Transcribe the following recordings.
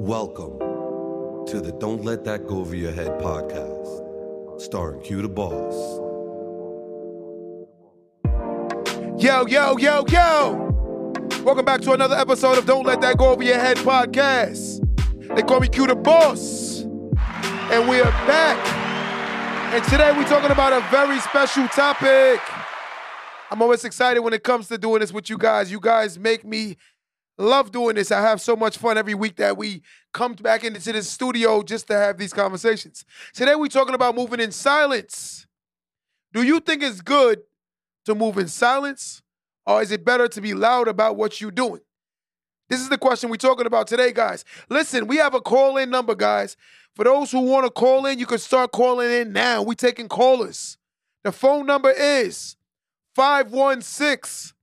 Welcome to the Don't Let That Go Over Your Head podcast, starring Q the Boss. Yo, yo, yo, yo! Welcome back to another episode of Don't Let That Go Over Your Head podcast. They call me Q the Boss. And we are back. And today we're talking about a very special topic. I'm always excited when it comes to doing this with you guys. You guys make me love doing this. I have so much fun every week that we come back into this studio just to have these conversations. Today we're talking about moving in silence. Do you think it's good to move in silence, or is it better to be loud about what you're doing? This is the question we're talking about today, guys. Listen, we have a call in number, guys. For those who want to call in, you can start calling in now. We're taking callers. The phone number is 516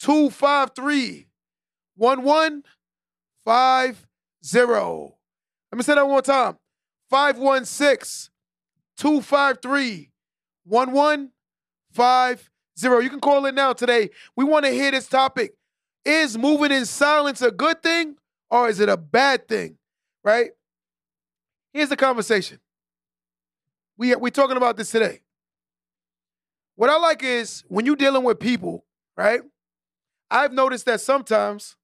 253 1150. Let me say that one more time 516 253 1150. You can call in now today. We want to hear this topic. Is moving in silence a good thing or is it a bad thing? Right? Here's the conversation. We, we're talking about this today. What I like is when you're dealing with people, right? I've noticed that sometimes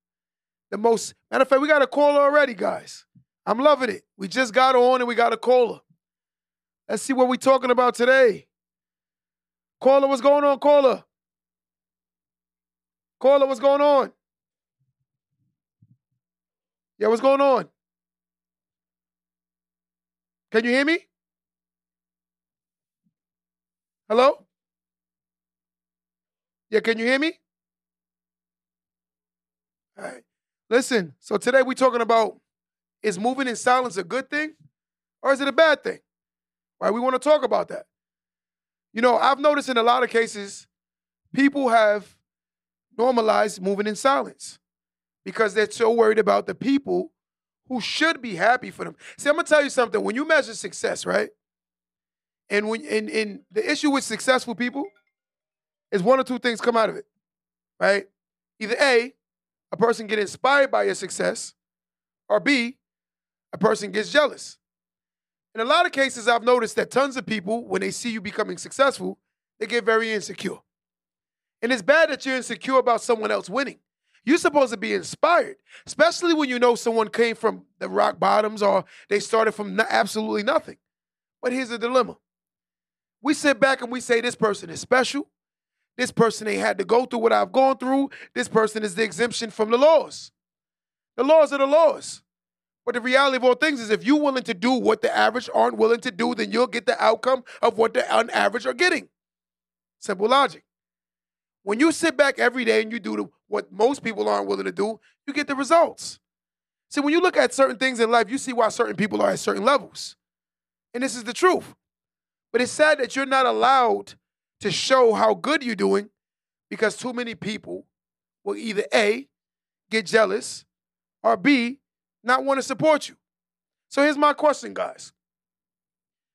the most matter of fact, we got a caller already, guys. I'm loving it. We just got on and we got a caller. Let's see what we're talking about today. Caller, what's going on, caller? Caller, what's going on? Yeah, what's going on? Can you hear me? Hello? Yeah, can you hear me? All right. Listen, so today we're talking about is moving in silence a good thing or is it a bad thing? Right? We want to talk about that. You know, I've noticed in a lot of cases, people have normalized moving in silence because they're so worried about the people who should be happy for them. See, I'm gonna tell you something. When you measure success, right? And when in in the issue with successful people is one or two things come out of it, right? Either A, a person get inspired by your success, or B, a person gets jealous. In a lot of cases, I've noticed that tons of people, when they see you becoming successful, they get very insecure. And it's bad that you're insecure about someone else winning. You're supposed to be inspired, especially when you know someone came from the rock bottoms or they started from absolutely nothing. But here's the dilemma we sit back and we say, This person is special. This person ain't had to go through what I've gone through. This person is the exemption from the laws. The laws are the laws. But the reality of all things is if you're willing to do what the average aren't willing to do, then you'll get the outcome of what the unaverage are getting. Simple logic. When you sit back every day and you do what most people aren't willing to do, you get the results. See, when you look at certain things in life, you see why certain people are at certain levels. And this is the truth. But it's sad that you're not allowed to show how good you're doing because too many people will either A, get jealous, or B, not want to support you. So here's my question, guys.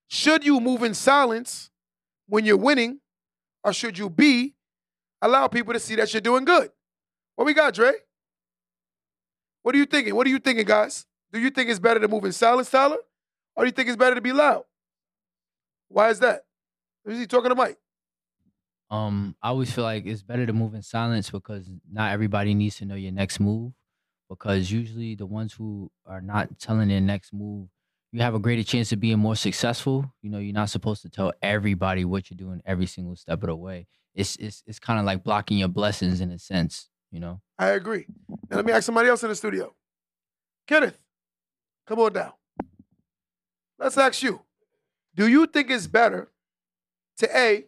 Should you move in silence when you're winning, or should you B, allow people to see that you're doing good? What we got, Dre? What are you thinking? What are you thinking, guys? Do you think it's better to move in silence, Tyler? Or do you think it's better to be loud? Why is that? Is he talking to Mike? Um, I always feel like it's better to move in silence because not everybody needs to know your next move. Because usually the ones who are not telling their next move, you have a greater chance of being more successful. You know, you're not supposed to tell everybody what you're doing every single step of the way. It's it's it's kind of like blocking your blessings in a sense. You know. I agree. Now let me ask somebody else in the studio. Kenneth, come on down. Let's ask you. Do you think it's better to A,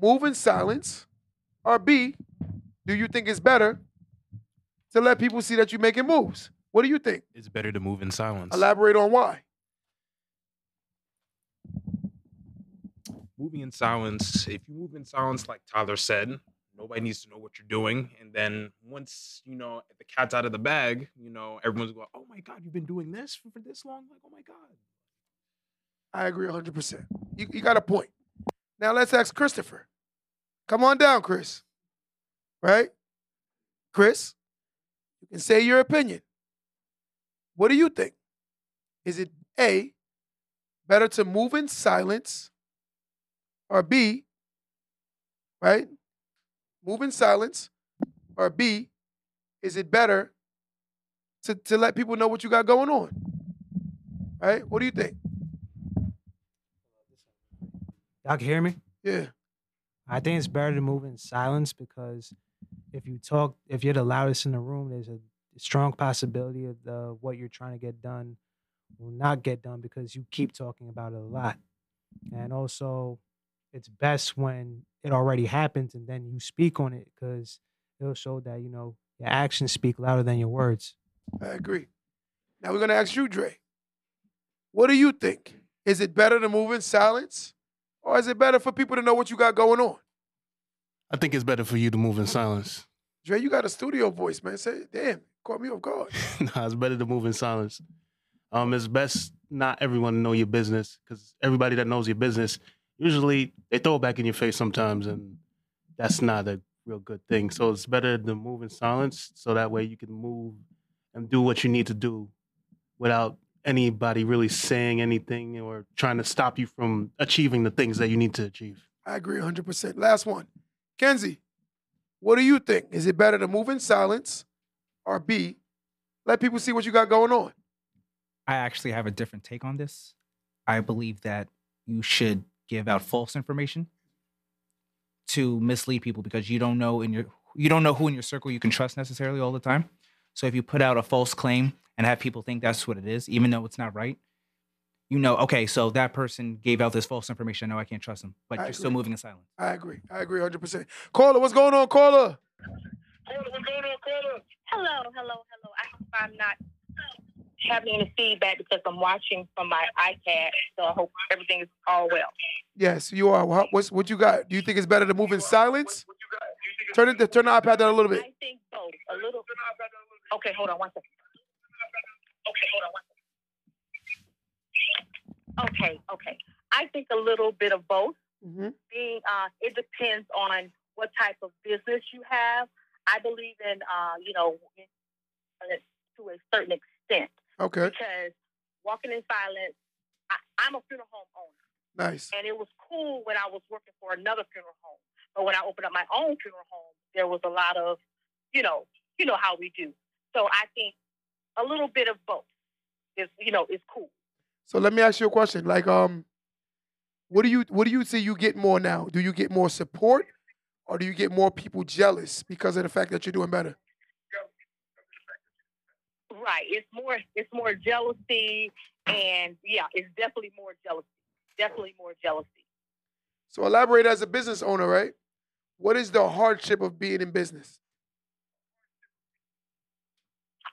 move in silence, or B, do you think it's better to let people see that you're making moves? What do you think? It's better to move in silence. Elaborate on why. Moving in silence, if you move in silence, like Tyler said, nobody needs to know what you're doing. And then once, you know, the cat's out of the bag, you know, everyone's going, oh my God, you've been doing this for, for this long? Like, oh my God. I agree 100%. You, you got a point. Now let's ask Christopher. Come on down, Chris. Right? Chris, you can say your opinion. What do you think? Is it A, better to move in silence, or B, right? Move in silence, or B, is it better to, to let people know what you got going on? Right? What do you think? Y'all can hear me? Yeah. I think it's better to move in silence because if you talk, if you're the loudest in the room, there's a strong possibility of the, what you're trying to get done will not get done because you keep talking about it a lot. And also, it's best when it already happens and then you speak on it because it'll show that, you know, your actions speak louder than your words. I agree. Now we're gonna ask you, Dre. What do you think? Is it better to move in silence, or is it better for people to know what you got going on? I think it's better for you to move in silence. Dre, you got a studio voice, man. Say, damn, caught me off guard. nah, it's better to move in silence. Um, it's best not everyone to know your business because everybody that knows your business usually they throw it back in your face sometimes, and that's not a real good thing. So it's better to move in silence so that way you can move and do what you need to do without anybody really saying anything or trying to stop you from achieving the things that you need to achieve. I agree 100%. Last one. Kenzie, what do you think? Is it better to move in silence or B, let people see what you got going on? I actually have a different take on this. I believe that you should give out false information to mislead people because you don't know in your you don't know who in your circle you can trust necessarily all the time. So if you put out a false claim and have people think that's what it is, even though it's not right, you know, okay, so that person gave out this false information. No, I can't trust them, but I you're still moving in silence. I agree. I agree 100%. Caller, what's going on, caller? Caller, what's going on, caller? Hello, hello, hello. I hope I'm not having any feedback because I'm watching from my iPad, so I hope everything is all well. Yes, you are. What, what's, what you got? Do you think it's better to move in silence? Turn it. Turn the iPad down a little bit. I think both. A little. Okay, hold on one second. Okay, hold on one second. Okay, okay. I think a little bit of both. hmm Being, uh, it depends on what type of business you have. I believe in, uh, you know, uh, to a certain extent Okay. because walking in silence. I, I'm a funeral home owner. Nice. And it was cool when I was working for another funeral home. But when I opened up my own funeral home, there was a lot of, you know, you know how we do. So I think a little bit of both is, you know, is cool. So let me ask you a question. Like, um, what do you what do you see you get more now? Do you get more support, or do you get more people jealous because of the fact that you're doing better? Right. It's more it's more jealousy and yeah, it's definitely more jealousy. Definitely more jealousy. So elaborate as a business owner, right? What is the hardship of being in business?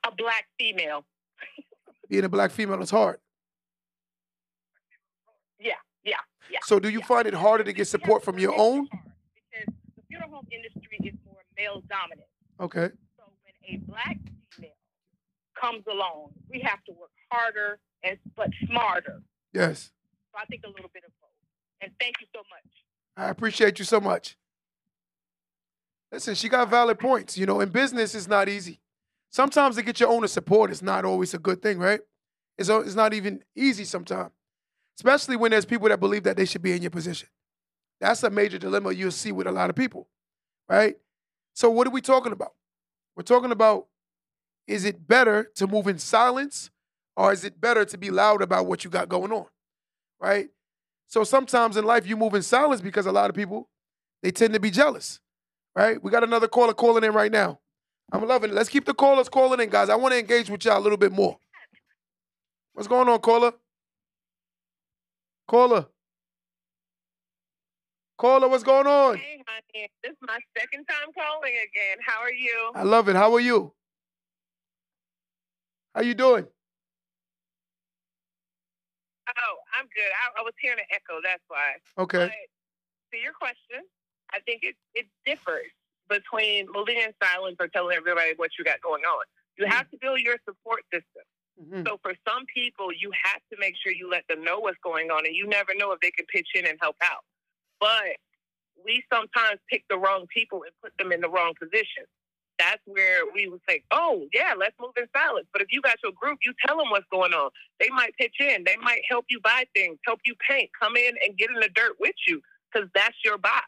A black female. Being a black female is hard. Yeah, yeah, yeah. So do you yeah. find it harder to get support from your own? Because the funeral home industry is more male dominant. Okay. So when a black female comes along, we have to work harder and but smarter. Yes. So I think a little bit of both. And thank you so much. I appreciate you so much. Listen, she got valid points. You know, in business, it's not easy. Sometimes to get your owner support is not always a good thing, right? It's, it's not even easy sometimes, especially when there's people that believe that they should be in your position. That's a major dilemma you'll see with a lot of people, right? So, what are we talking about? We're talking about is it better to move in silence or is it better to be loud about what you got going on, right? So sometimes in life you move in silence because a lot of people they tend to be jealous, right? We got another caller calling in right now. I'm loving it. Let's keep the callers calling in, guys. I want to engage with y'all a little bit more. What's going on, caller? Caller. Caller, what's going on? Hey, honey. This is my second time calling again. How are you? I love it. How are you? How you doing? Oh, I'm good. I, I was hearing an echo. That's why. Okay. But to your question, I think it, it differs between moving in silence or telling everybody what you got going on. You have to build your support system. Mhm. So for some people, you have to make sure you let them know what's going on, and you never know if they can pitch in and help out. But we sometimes pick the wrong people and put them in the wrong position. that's where we would say, oh, yeah, let's move in silence. But if you got your group, you tell them what's going on. They might pitch in. They might help you buy things, help you paint, come in and get in the dirt with you because that's your box.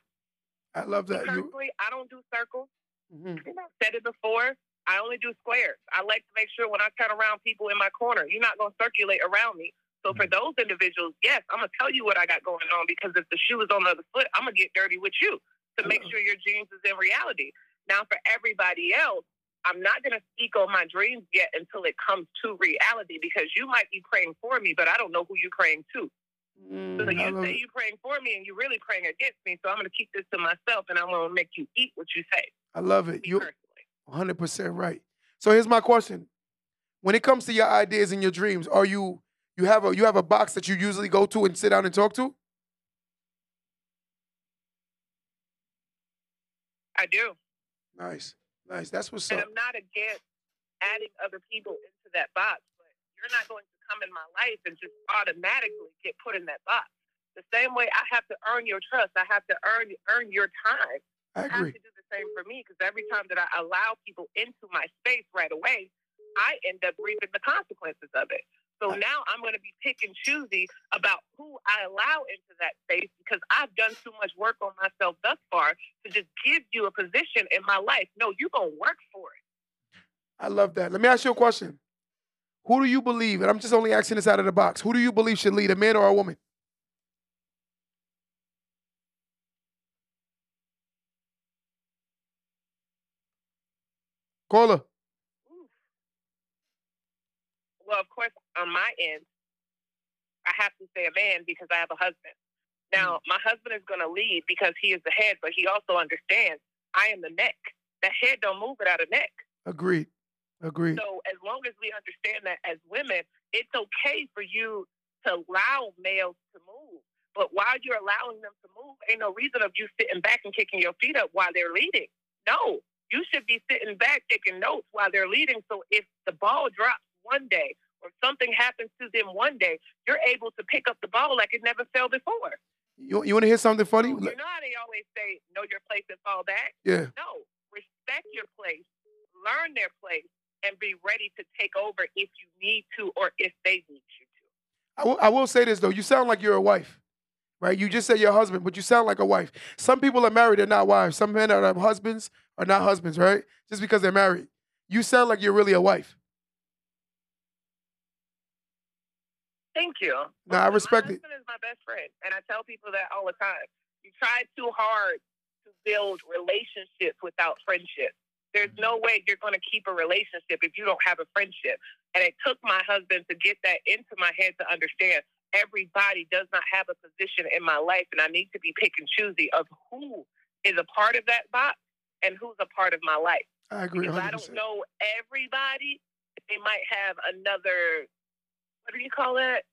I love that. You, Personally, I don't do circles. Mhm. I've said it before. I only do squares. I like to make sure when I turn around people in my corner, you're not going to circulate around me. So for those individuals, yes, I'm going to tell you what I got going on because if the shoe is on the other foot, I'm going to get dirty with you to make sure your dreams is in reality. Now for everybody else, I'm not going to speak on my dreams yet until it comes to reality because you might be praying for me, but I don't know who you're praying to. So Mm, you love say you're praying for me and you're really praying against me. So I'm going to keep this to myself and I'm going to make you eat what you say. I love it. You personally. 100% right. So here's my question. When it comes to your ideas and your dreams, are you you have a you have a box that you usually go to and sit down and talk to? I do. Nice. Nice. That's what's And up. I'm not against adding other people into that box, but you're not going to come in my life and just automatically get put in that box. The same way I have to earn your trust, I have to earn earn your time. I You have agree. to do the same for me because every time that I allow people into my space right away, I end up reaping the consequences of it. So I- now I'm going to be pick and choosy about who I allow into that space because I've done too much work on myself thus far to just give you a position in my life. No, you're going to work for it. I love that. Let me ask you a question. Who do you believe, and I'm just only asking this out of the box, who do you believe should lead, a man or a woman? Caller. Well, of course, on my end, I have to say a man because I have a husband. Now, mm. my husband is going to lead because he is the head, but he also understands I am the neck. The head don't move without a neck. Agreed. Agreed. So as long as we understand that as women, it's okay for you to allow males to move. But while you're allowing them to move, ain't no reason of you sitting back and kicking your feet up while they're leading. No, you should be sitting back taking notes while they're leading. So if the ball drops one day or something happens to them one day, you're able to pick up the ball like it never fell before. You, you want to hear something funny? You know how they always say, know your place and fall back? Yeah. No, respect your place, learn their place, and be ready to take over if you need to or if they need you to. I will, I will say this though. You sound like you're a wife, right? You just said your husband, but you sound like a wife. Some people are married, they're not wives. Some men are husbands are not husbands, right? Just because they're married. You sound like you're really a wife. Thank you. No, I respect my it. husband is my best friend, and I tell people that all the time. You try too hard to build relationships without friendship. There's no way you're going to keep a relationship if you don't have a friendship. And it took my husband to get that into my head to understand everybody does not have a position in my life, and I need to be pick and choosy of who is a part of that box and who's a part of my life. I agree Because 100%. I don't know everybody. They might have another, what do you call it?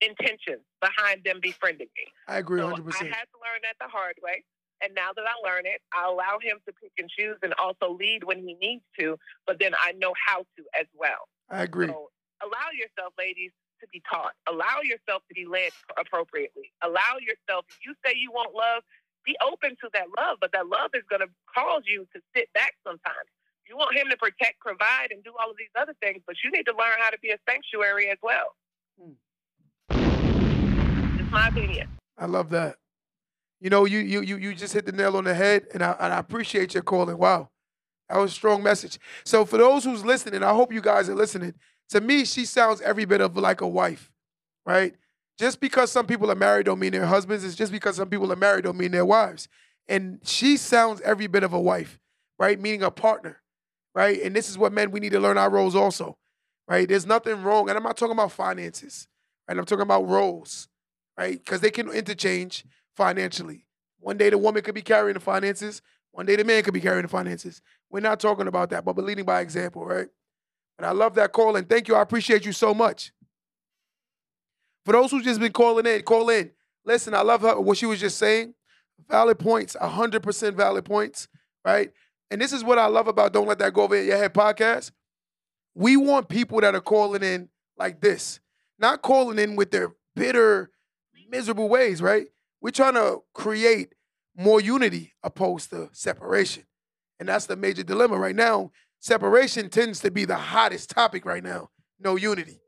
Intention behind them befriending me. I agree So 100%. I had to learn that the hard way. And now that I learn it, I allow him to pick and choose and also lead when he needs to, but then I know how to as well. I agree. So allow yourself, ladies, to be taught. Allow yourself to be led appropriately. Allow yourself, if you say you want love, be open to that love, but that love is going to cause you to sit back sometimes. You want him to protect, provide, and do all of these other things, but you need to learn how to be a sanctuary as well. Hmm. It's my opinion. I love that. You know, you you you you just hit the nail on the head, and I and I appreciate your calling. Wow, that was a strong message. So for those who's listening, I hope you guys are listening. To me, she sounds every bit of like a wife, right? Just because some people are married don't mean they're husbands. It's just because some people are married don't mean they're wives. And she sounds every bit of a wife, right? Meaning a partner, right? And this is what men we need to learn our roles also, right? There's nothing wrong, and I'm not talking about finances, right? I'm talking about roles, right? Because they can interchange financially. One day the woman could be carrying the finances, one day the man could be carrying the finances. We're not talking about that, but we're leading by example, right? And I love that call and thank you. I appreciate you so much. For those who've just been calling in, call in. Listen, I love her, what she was just saying. Valid points, 100% valid points, right? And this is what I love about Don't Let That Go Over Your Head podcast. We want people that are calling in like this, not calling in with their bitter, miserable ways, right? We're trying to create more unity opposed to separation. And that's the major dilemma right now. Separation tends to be the hottest topic right now. No unity,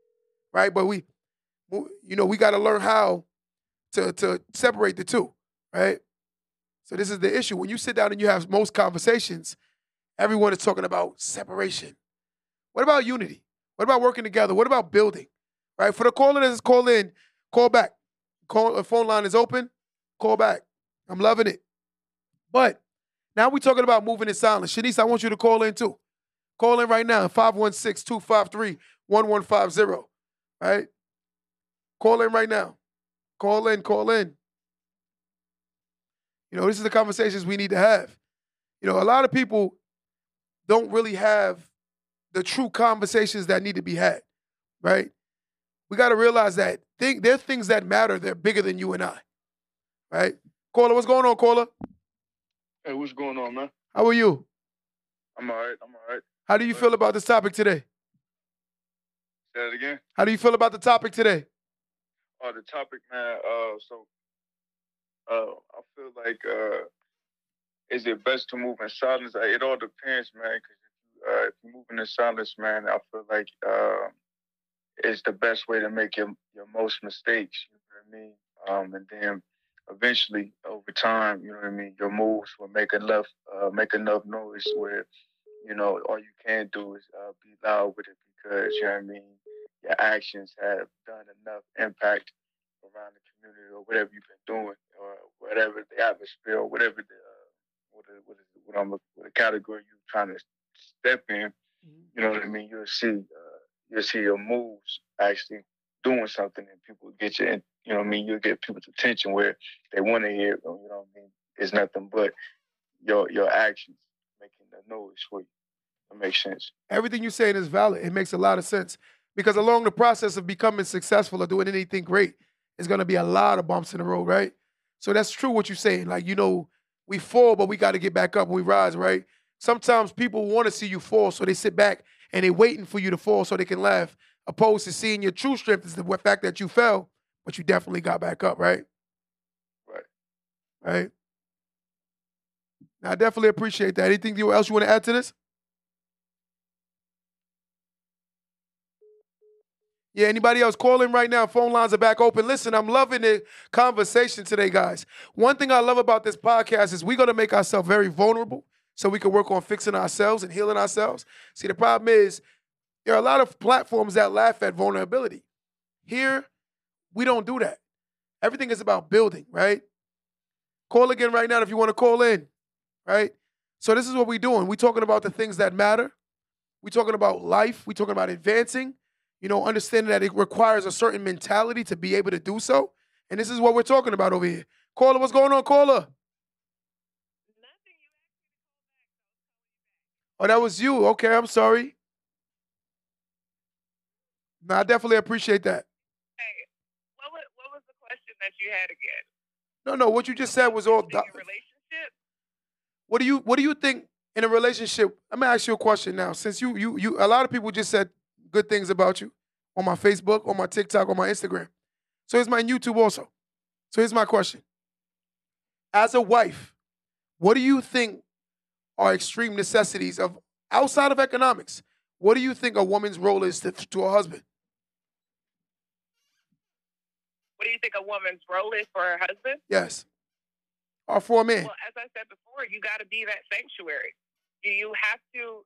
right? But we, you know, we got to learn how to to separate the two, right? So this is the issue. When you sit down and you have most conversations, everyone is talking about separation. What about unity? What about working together? What about building? Right? For the caller that's call in, call back. Call the phone line is open. Call back. I'm loving it. But now we're talking about moving in silence. Shanice, I want you to call in too. Call in right now, 516-253-1150. Right? Call in right now. Call in, call in. You know, this is the conversations we need to have. You know, a lot of people don't really have the true conversations that need to be had, right? We got to realize that think there are things that matter. They're bigger than you and I, right? Caller, what's going on, caller? Hey, what's going on, man? How are you? I'm all right. I'm all right. How do you feel about this topic today? Say that again. How do you feel about the topic today? Oh, the topic, man. Uh, so, uh, I feel like, uh, is it best to move in silence? It all depends, man. Because if you, uh, if you move in silence, man, I feel like uh, it's the best way to make your your most mistakes. You know what I mean? Um, and then eventually, over time, you know what I mean. Your moves will make enough, uh, make enough noise where, you know, all you can do is uh, be loud with it because you know what I mean. Your actions have done enough impact around the community or whatever you've been doing or whatever the atmosphere or whatever the uh, what, is, what, is, what I'm what the category you're trying to step in. You know what I mean? You'll see uh, you'll see your moves actually doing something and people get you in, you know what I mean? You'll get people's attention where they want to hear, you know what I mean? It's nothing but your your actions making the noise for you. Makes sense. Everything you're saying is valid. It makes a lot of sense because along the process of becoming successful or doing anything great, it's going to be a lot of bumps in the road, right? So that's true what you're saying. Like, you know, we fall, but we got to get back up when we rise, right? Sometimes people want to see you fall, so they sit back and they're waiting for you to fall so they can laugh, opposed to seeing your true strength is the fact that you fell, but you definitely got back up, right? Right. Right. Now, I definitely appreciate that. Anything else you want to add to this? Yeah, anybody else calling right now? Phone lines are back open. Listen, I'm loving the conversation today, guys. One thing I love about this podcast is we're going to make ourselves very vulnerable so we can work on fixing ourselves and healing ourselves. See, the problem is there are a lot of platforms that laugh at vulnerability. Here, we don't do that. Everything is about building, right? Call again right now if you want to call in, right? So this is what we're doing. We're talking about the things that matter. We're talking about life. We're talking about advancing. You know, understanding that it requires a certain mentality to be able to do so. And this is what we're talking about over here. Caller, what's going on, caller? Oh, that was you. Okay, I'm sorry. No, I definitely appreciate that. Hey, what was, what was the question that you had again? No, no, what you just said was all. Your relationship? What do you What do you think in a relationship? Let me ask you a question now. Since you you you, a lot of people just said good things about you on my Facebook, on my TikTok, on my Instagram. So here's my YouTube also. So here's my question. As a wife, what do you think are extreme necessities of outside of economics? What do you think a woman's role is to, to a husband? What do you think a woman's role is for her husband? Yes. Or for a man? Well, as I said before, you got to be that sanctuary. You you have to.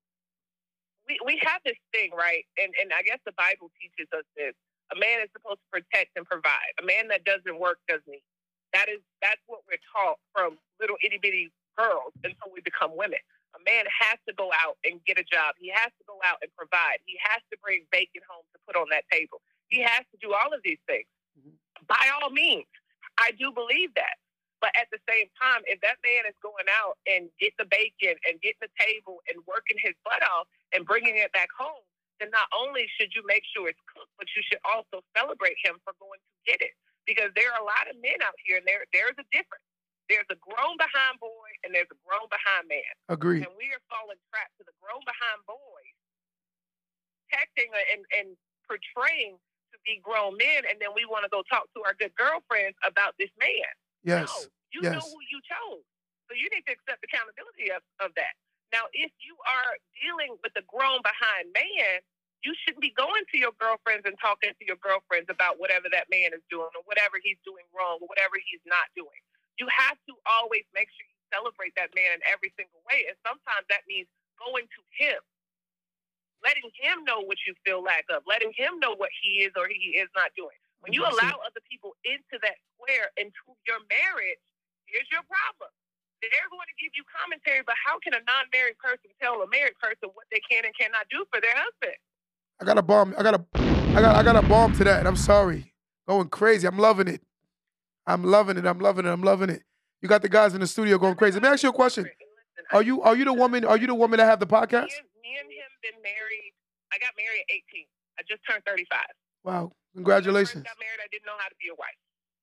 We we have this thing, right? And and I guess the Bible teaches us this. A man is supposed to protect and provide. A man that doesn't work doesn't eat. That is that's what we're taught from little itty bitty girls until we become women. A man has to go out and get a job. He has to go out and provide. He has to bring bacon home to put on that table. He has to do all of these things. Mm-hmm. By all means, I do believe that. But at the same time, if that man is going out and getting the bacon and getting the table and working his butt off and bringing it back home, then not only should you make sure it's cooked, but you should also celebrate him for going to get it. Because there are a lot of men out here, and there there's a difference. There's a grown behind boy and there's a grown behind man. Agreed. And we are falling trap to the grown behind boys, texting and, and portraying be grown men, and then we want to go talk to our good girlfriends about this man. Yes. No, you yes. know who you chose. So you need to accept accountability of, of that. Now, if you are dealing with a grown behind man, you shouldn't be going to your girlfriends and talking to your girlfriends about whatever that man is doing or whatever he's doing wrong or whatever he's not doing. You have to always make sure you celebrate that man in every single way. And sometimes that means going to him, letting him know what you feel lack of, letting him know what he is or he is not doing. When you allow other people into that square, into your marriage, here's your problem. They're going to give you commentary, but how can a non-married person tell a married person what they can and cannot do for their husband? I got a bomb. I got a, I got, I got a bomb to that. I'm sorry. Going crazy. I'm loving it. I'm loving it. I'm loving it. I'm loving it. You got the guys in the studio going crazy. Let me ask you a question. Are you, are you the woman? Are you the woman that have the podcast? Been married. I got married at 18. I just turned 35. Wow. I Congratulations. got married, I didn't know how to be a wife.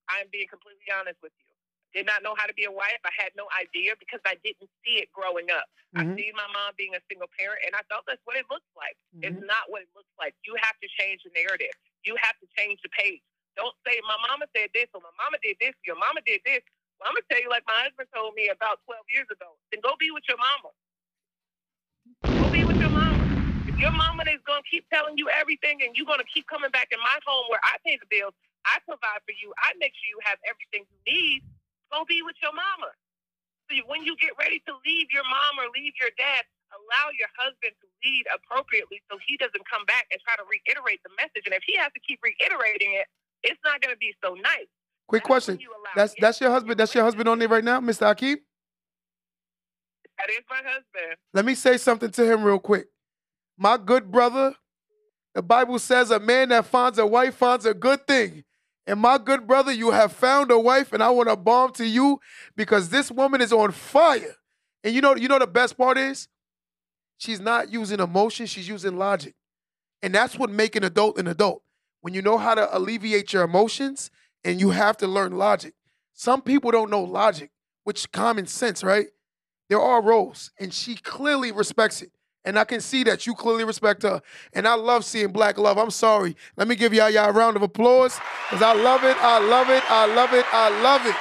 I am being completely honest with you. I did not know how to be a wife. I had no idea because I didn't see it growing up. I Mhm. seen my mom being a single parent, and I thought that's what it looks like. It's Mhm. not what it looks like. You have to change the narrative. You have to change the page. Don't say my mama said this or my mama did this. Your mama did this. Well, I'm gonna tell you like my husband told me about 12 years ago. Then go be with your mama. Go be with your mama. If your mama is gonna keep telling you everything and you're gonna keep coming back in my home where I pay the bills, I provide for you, I make sure you have everything you need, go be with your mama. So when you get ready to leave your mom or leave your dad, allow your husband to lead appropriately so he doesn't come back and try to reiterate the message. And if he has to keep reiterating it, it's not gonna be so nice. Quick That's question. That's that's your husband. That's your husband on there right now, Mr. Akeem. That is my husband. Let me say something to him real quick. My good brother, the Bible says a man that finds a wife finds a good thing. And my good brother, you have found a wife, and I want to bomb to you because this woman is on fire. And you know, you know the best part is she's not using emotion, she's using logic. And that's what make an adult an adult. When you know how to alleviate your emotions and you have to learn logic. Some people don't know logic, which common sense, right? There are roles, and she clearly respects it. And I can see that you clearly respect her. And I love seeing black love. I'm sorry. Let me give y'all, y'all a round of applause because I love it. I love it. I love it. I love it.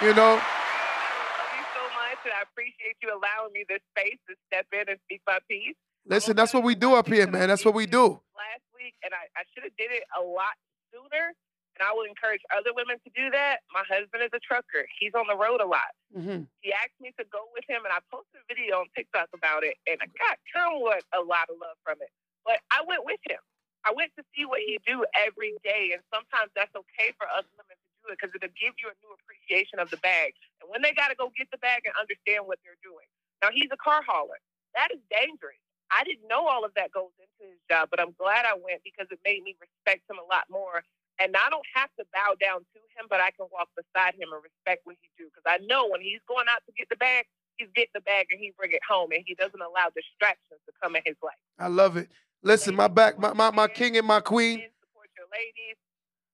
You know, I love you so much, and I appreciate you allowing me this space to step in and speak my piece. listen, that's what we do up here, man. That's what we do. last week, and I, I should have did it a lot sooner. And I would encourage other women to do that. My husband is a trucker. He's on the road a lot. Mhm. He asked me to go with him, and I posted a video on TikTok about it, and I got somewhat a lot of love from it. But I went with him. I went to see what he do every day, and sometimes that's okay for us women to do it because it'll give you a new appreciation of the bag. And when they got to go get the bag and understand what they're doing. Now he's a car hauler. That is dangerous. I didn't know all of that goes into his job, but I'm glad I went because it made me respect him a lot more. And I don't have to bow down to him, but I can walk beside him and respect what he do because I know when he's going out to get the bag, he's getting the bag and he bring it home, and he doesn't allow distractions to come in his life. I love it. Listen, my back, my, my, my king and my queen. Support your ladies.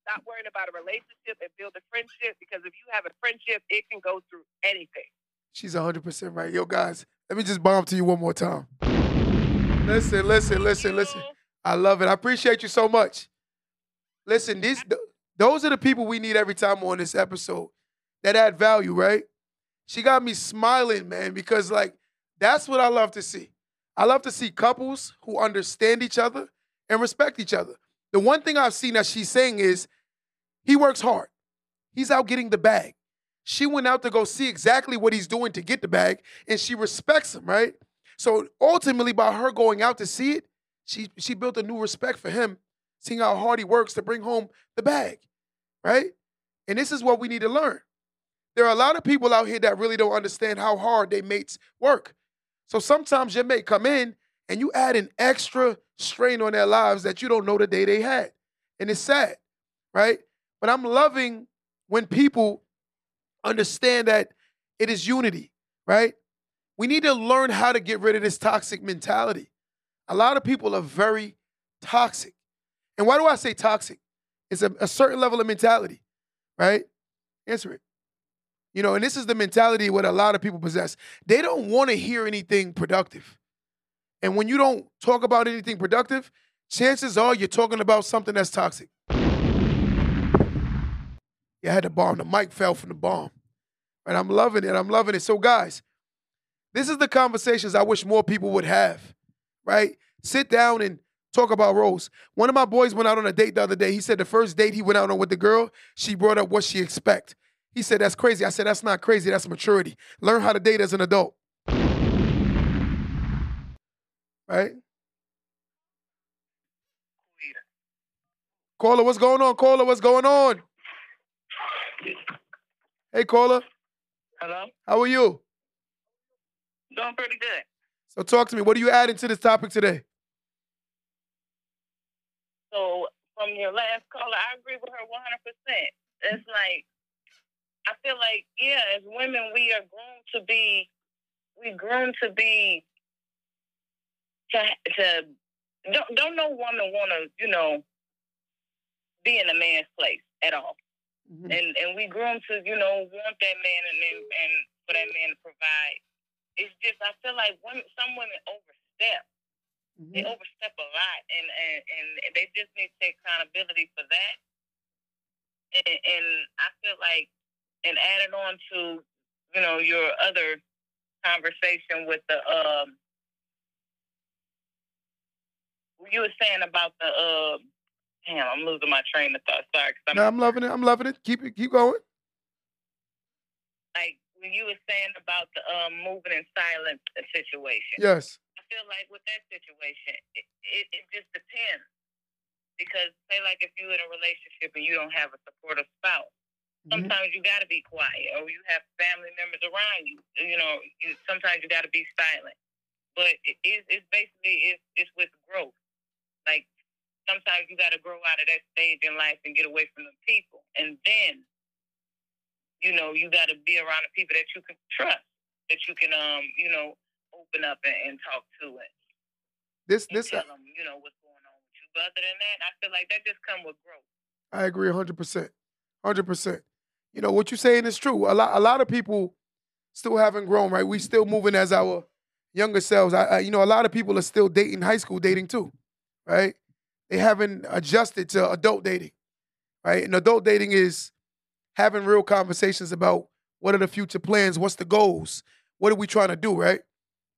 Stop worrying about a relationship and build a friendship because if you have a friendship, it can go through anything. She's 100% right. Yo, guys, let me just bomb to you one more time. Listen, listen, listen, listen. I love it. I appreciate you so much. Listen, these th- those are the people we need every time on this episode that add value, right? She got me smiling, man, because like that's what I love to see. I love to see couples who understand each other and respect each other. The one thing I've seen that she's saying is he works hard. He's out getting the bag. She went out to go see exactly what he's doing to get the bag, and she respects him, right? So ultimately, by her going out to see it, she she built a new respect for him, seeing how hard he works to bring home the bag, right? And this is what we need to learn. There are a lot of people out here that really don't understand how hard their mates work. So sometimes your mate come in and you add an extra strain on their lives that you don't know the day they had. And it's sad, right? But I'm loving when people understand that it is unity, right? We need to learn how to get rid of this toxic mentality. A lot of people are very toxic. And why do I say toxic? It's a, a certain level of mentality, right? Answer it. You know, and this is the mentality what a lot of people possess. They don't want to hear anything productive. And when you don't talk about anything productive, chances are you're talking about something that's toxic. Yeah, I had the bomb. The mic fell from the bomb. And I'm loving it. I'm loving it. So, guys, This is the conversations I wish more people would have, right? Sit down and talk about roles. One of my boys went out on a date the other day. He said the first date he went out on with the girl, she brought up what she expect. He said that's crazy. I said that's not crazy. That's maturity. Learn how to date as an adult. Right? Caller, what's going on? Caller, what's going on? Hey, caller. Hello? How are you? Doing pretty good. So talk to me. What are you adding to this topic today? So from your last caller, I agree with her 100%. It's like, I feel like, yeah, as women, we are groomed to be, we groomed to be, to, to don't, don't no woman want to, you know, be in a man's place at all. Mhm. And and we groom to, you know, want that man and and, and for that man to provide. It's just I feel like women, some women overstep. They Mhm. overstep a lot, and, and and they just need to take accountability for that. And, and I feel like, and added on to, you know, your other conversation with the um, you were saying about the uh, damn, I'm losing my train of thought. Sorry, 'cause I'm No, I'm loving it. I'm loving it. Keep it. Keep going. like when you were saying about the um moving in silence situation. Yes. Feel like with that situation, it, it, it just depends. Because say like if you're in a relationship and you don't have a supportive spouse, Mhm. sometimes you got to be quiet, or you have family members around you. You know, you, sometimes you got to be silent. But it, it, it's basically it's, it's with growth. Like sometimes you got to grow out of that stage in life and get away from the people, and then you know you got to be around the people that you can trust, that you can um you know open up and, and talk to it This this tell them you know what's going on with you. But other than that, I feel like that just come with growth. I agree 100%. 100%. You know, what you're saying is true. A lot, a lot of people still haven't grown, right? We still moving as our younger selves. I, I, you know, a lot of people are still dating high school dating too, right? They haven't adjusted to adult dating, right? And adult dating is having real conversations about what are the future plans, what's the goals, what are we trying to do, right?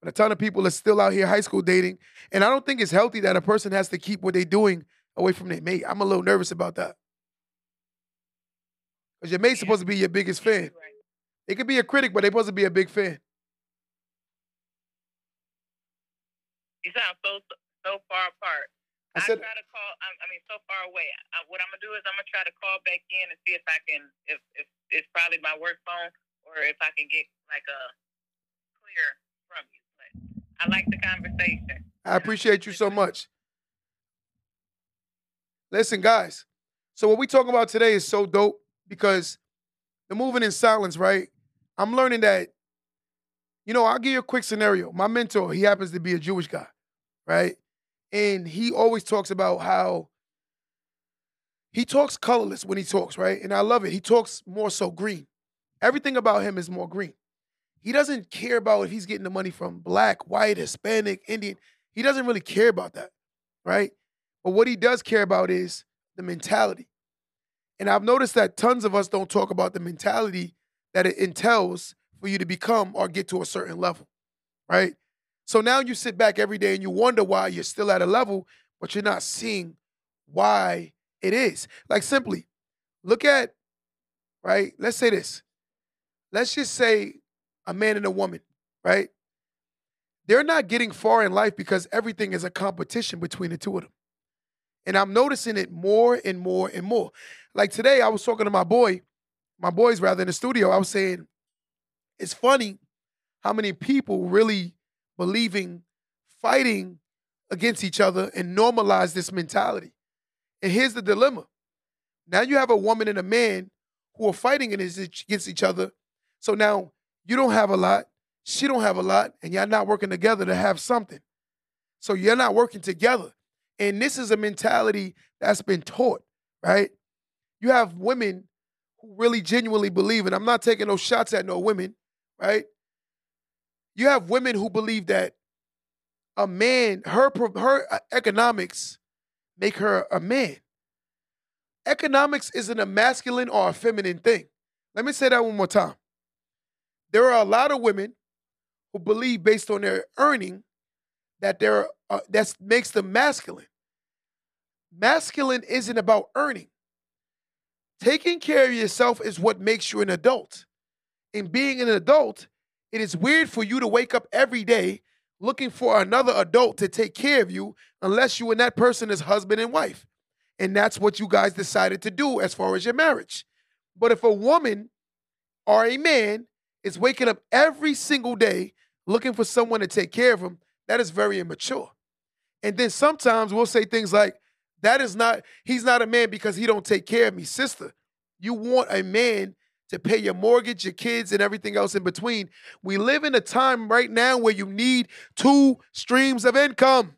But a ton of people are still out here high school dating, and I don't think it's healthy that a person has to keep what they're doing away from their mate. I'm a little nervous about that. Because your mate's supposed to be your biggest fan. They could be a critic, but they're supposed to be a big fan. You sound so so far apart. I I, said- try to call. I, I mean, so far away. I, what I'm gonna do is I'm gonna try to call back in and see if I can. If if it's probably my work phone or if I can get like a clear from you. I like the conversation. I appreciate you so much. Listen, guys. So what we talking about today is so dope because the moving in silence, right? I'm learning that, you know, I'll give you a quick scenario. My mentor, he happens to be a Jewish guy, right? And he always talks about how he talks colorless when he talks, right? And I love it. He talks more so green. Everything about him is more green. He doesn't care about if he's getting the money from black, white, Hispanic, Indian. He doesn't really care about that, right? But what he does care about is the mentality. And I've noticed that tons of us don't talk about the mentality that it entails for you to become or get to a certain level, right? So now you sit back every day and you wonder why you're still at a level, but you're not seeing why it is. Like simply, look at, right? Let's say this. Let's just say a man and a woman, right? They're not getting far in life because everything is a competition between the two of them. And I'm noticing it more and more and more. Like today, I was talking to my boy, my boys rather in the studio. I was saying, it's funny how many people really believing fighting against each other and normalize this mentality. And here's the dilemma. Now you have a woman and a man who are fighting against each other. So now you don't have a lot, she don't have a lot, and y'all not working together to have something. So you're not working together. And this is a mentality that's been taught, right? You have women who really genuinely believe, and I'm not taking no shots at no women, right? You have women who believe that a man, her her uh, economics make her a man. Economics isn't a masculine or a feminine thing. Let me say that one more time. There are a lot of women who believe based on their earning that they're uh, that makes them masculine. Masculine isn't about earning. Taking care of yourself is what makes you an adult. And being an adult, it is weird for you to wake up every day looking for another adult to take care of you unless you and that person is husband and wife. And that's what you guys decided to do as far as your marriage. But if a woman or a man is waking up every single day looking for someone to take care of him, that is very immature. And then sometimes we'll say things like, that is not, he's not a man because he don't take care of me. Sister, you want a man to pay your mortgage, your kids, and everything else in between. We live in a time right now where you need two streams of income.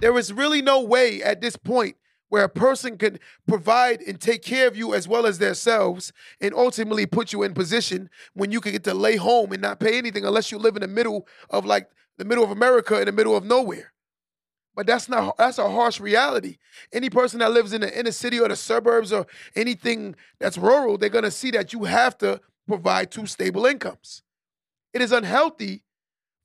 There is really no way at this point where a person can provide and take care of you as well as themselves and ultimately put you in position when you can get to lay home and not pay anything unless you live in the middle of like the middle of America in the middle of nowhere. But that's not that's a harsh reality. Any person that lives in the inner city or the suburbs or anything that's rural, they're gonna see that you have to provide two stable incomes. It is unhealthy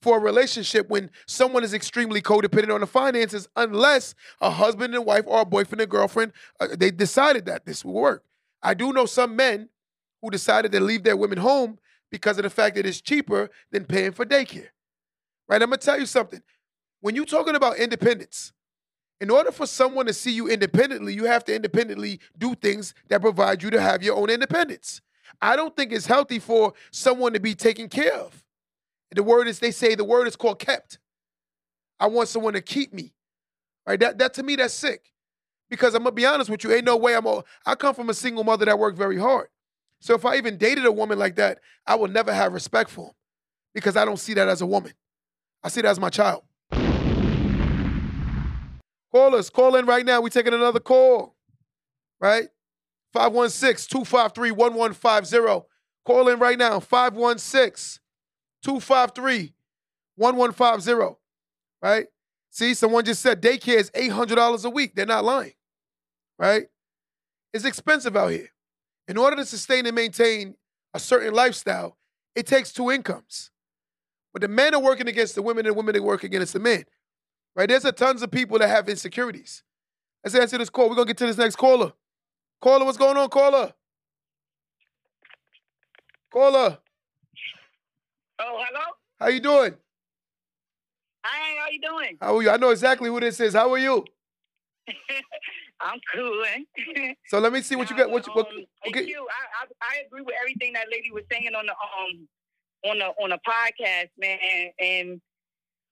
for a relationship when someone is extremely codependent on the finances, unless a husband and wife or a boyfriend and girlfriend uh, they decided that this will work. I do know some men who decided to leave their women home because of the fact that it's cheaper than paying for daycare. Right? I'm gonna tell you something when you're talking about independence, in order for someone to see you independently, you have to independently do things that provide you to have your own independence. I don't think it's healthy for someone to be taken care of. The word is, they say the word is called kept. I want someone to keep me. Right? That, that to me, that's sick. Because I'm gonna be honest with you, ain't no way I'm a, I come from a single mother that worked very hard. So if I even dated a woman like that, I will never have respect for him because I don't see that as a woman. I see that as my child. Call us. Call in right now. we taking another call. Right? 516-253-1150. Call in right now. 516-253-1150. Right? See, someone just said daycare is $800 a week. They're not lying. Right? It's expensive out here. In order to sustain and maintain a certain lifestyle, it takes two incomes. But the men are working against the women and the women are working against the men. Right? There's a tons of people that have insecurities. Let's answer this call. We're gonna get to this next caller. Caller, what's going on, caller? Caller. Oh, hello. How you doing? Hi, how you doing? How are you? I know exactly who this is. How are you? I'm cool. so let me see what you got. What you? What, um, okay. you. I, I I agree with everything that lady was saying on the um on the on the podcast, man. And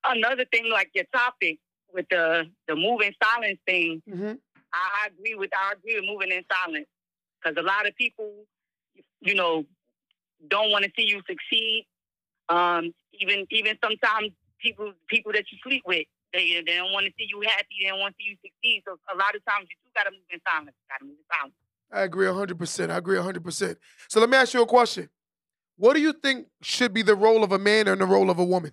another thing, like your topic with the the moving silence thing, mm-hmm. I agree with I agree with moving in silence because a lot of people, you know, don't want to see you succeed. Um, even even sometimes people people that you sleep with, they they don't want to see you happy. They don't want to see you succeed. So a lot of times you do got to move in silence. Got to move in silence. I agree 100%. I agree 100%. So let me ask you a question. What do you think should be the role of a man and the role of a woman?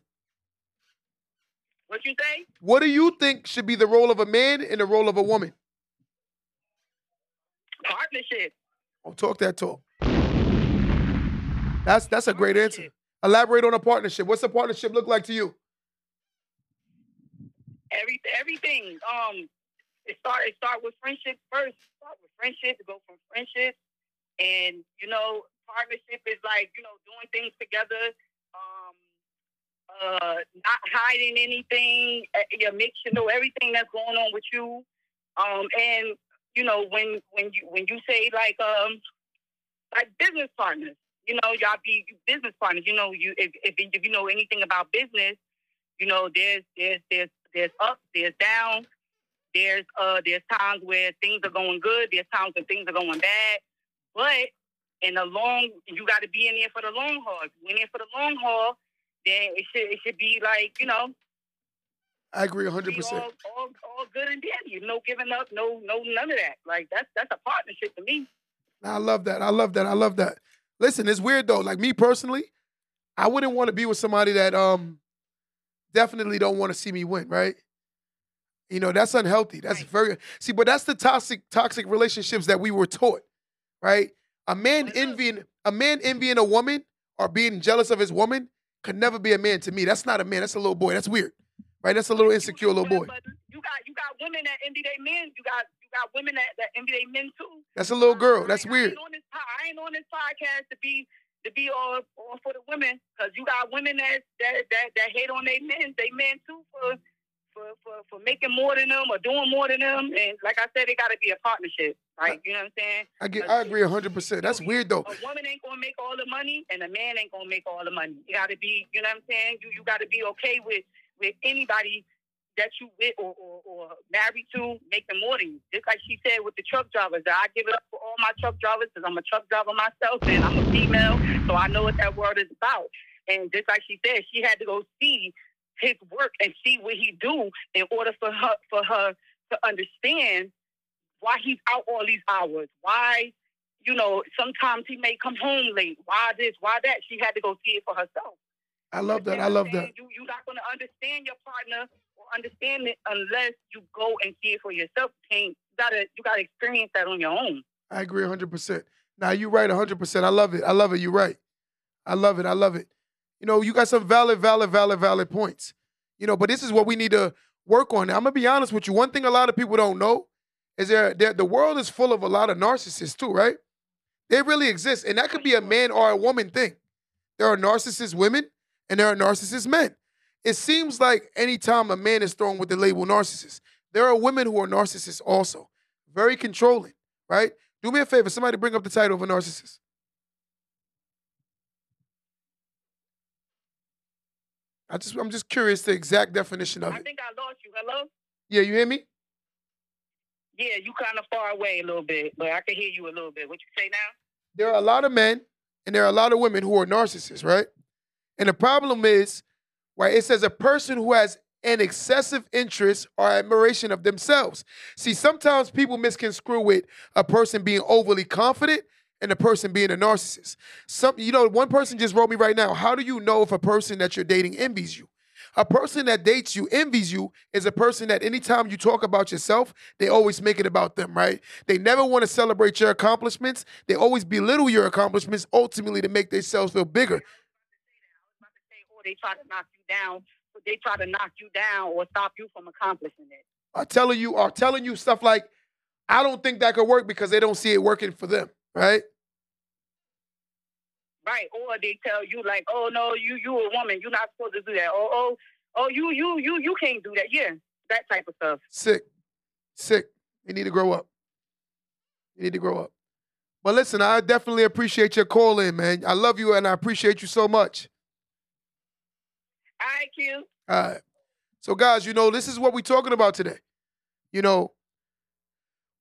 What you say? What do you think should be the role of a man and the role of a woman? Partnership. Oh, talk that talk. That's that's a great answer. Elaborate on a partnership. What's a partnership look like to you? Every everything. Um, it start it start with friendship first. Start with friendship. Go from friendship, and you know, partnership is like you know doing things together. Um, uh, not hiding anything. Uh, you make sure know everything that's going on with you. Um, and you know when when you when you say like um like business partners, you know y'all be business partners. You know you if if, if you know anything about business, you know there's there's there's there's up, there's down. There's uh there's times where things are going good. There's times when things are going bad. But in the long, you got to be in there for the long haul. If you in there for the long haul, then it should it should be like you know. I agree hundred percent. All, all, all good and dandy. No giving up. No no none of that. Like that's that's a partnership to me. I love that. I love that. I love that. Listen, it's weird though. Like me personally, I wouldn't want to be with somebody that um definitely don't want to see me win, right? You know, that's unhealthy. That's right. very see, but that's the toxic toxic relationships that we were taught, right? A man envying a man envying a woman or being jealous of his woman could never be a man to me. That's not a man. That's a little boy. That's weird. Right? That's a little insecure little boy. But you got you got women that envy their men. You got you got women that, that envy their men too. That's a little um, girl. That's weird. I ain't on this, I ain't on this podcast to be to be all, all for the women because you got women that that that, that hate on their men, they men too for, for for for making more than them or doing more than them. And like I said, it got to be a partnership, right? You know what I'm saying? I get I agree hundred percent. That's weird though. A woman ain't gonna make all the money, and a man ain't gonna make all the money. You got to be, you know what I'm saying? You you got to be okay with with anybody that you with or, or, or married to making more than you. Just like she said with the truck drivers, I give it up for all my truck drivers because I'm a truck driver myself and I'm a female, so I know what that word is about. And just like she said, she had to go see his work and see what he do in order for her for her to understand why he's out all these hours, why you know, sometimes he may come home late. Why this? Why that? She had to go see it for herself. I love that. I love that. You, you're not going to understand your partner or understand it unless you go and see it for yourself. You can't- You gotta, you gotta experience that on your own. I agree 100%. Now, you're right 100%. I love it. I love it. You're right. I love it. I love it. You know, you got some valid, valid, valid, valid points. You know, but this is what we need to work on. Now, I'm going to be honest with you. One thing a lot of people don't know is there the world is full of a lot of narcissists too, right? They really exist. And that could be a man or a woman thing. There are narcissist women and there are narcissist men. It seems like anytime a man is thrown with the label narcissist, there are women who are narcissists also. Very controlling, right? Do me a favor, somebody bring up the title of a narcissist. I just I'm just curious the exact definition of I it. I think I lost you. Hello? Yeah, you hear me? Yeah, you kind of far away a little bit, but I can hear you a little bit. What you say now? There are a lot of men and there are a lot of women who are narcissists, right? And the problem is, right, it says a person who has an excessive interest or admiration of themselves. See, sometimes people misconstrue with a person being overly confident and a person being a narcissist. Some, you know, one person just wrote me right now. How do you know if a person that you're dating envies you? A person that dates you, envies you, is a person that anytime you talk about yourself, they always make it about them, right? They never want to celebrate your accomplishments. They always belittle your accomplishments, ultimately to make themselves feel bigger. They try to knock you down. They try to knock you down or stop you from accomplishing it. Are telling you, are telling you stuff like, I don't think that could work because they don't see it working for them, right? Right. Or they tell you like, oh no, you you a woman, you're not supposed to do that. Oh oh oh you you you you can't do that. Yeah, that type of stuff. Sick. Sick. You need to grow up. You need to grow up. But listen, I definitely appreciate your call in, man. I love you and I appreciate you so much. All right, Q. All right. So, guys, you know, this is what we're talking about today. You know,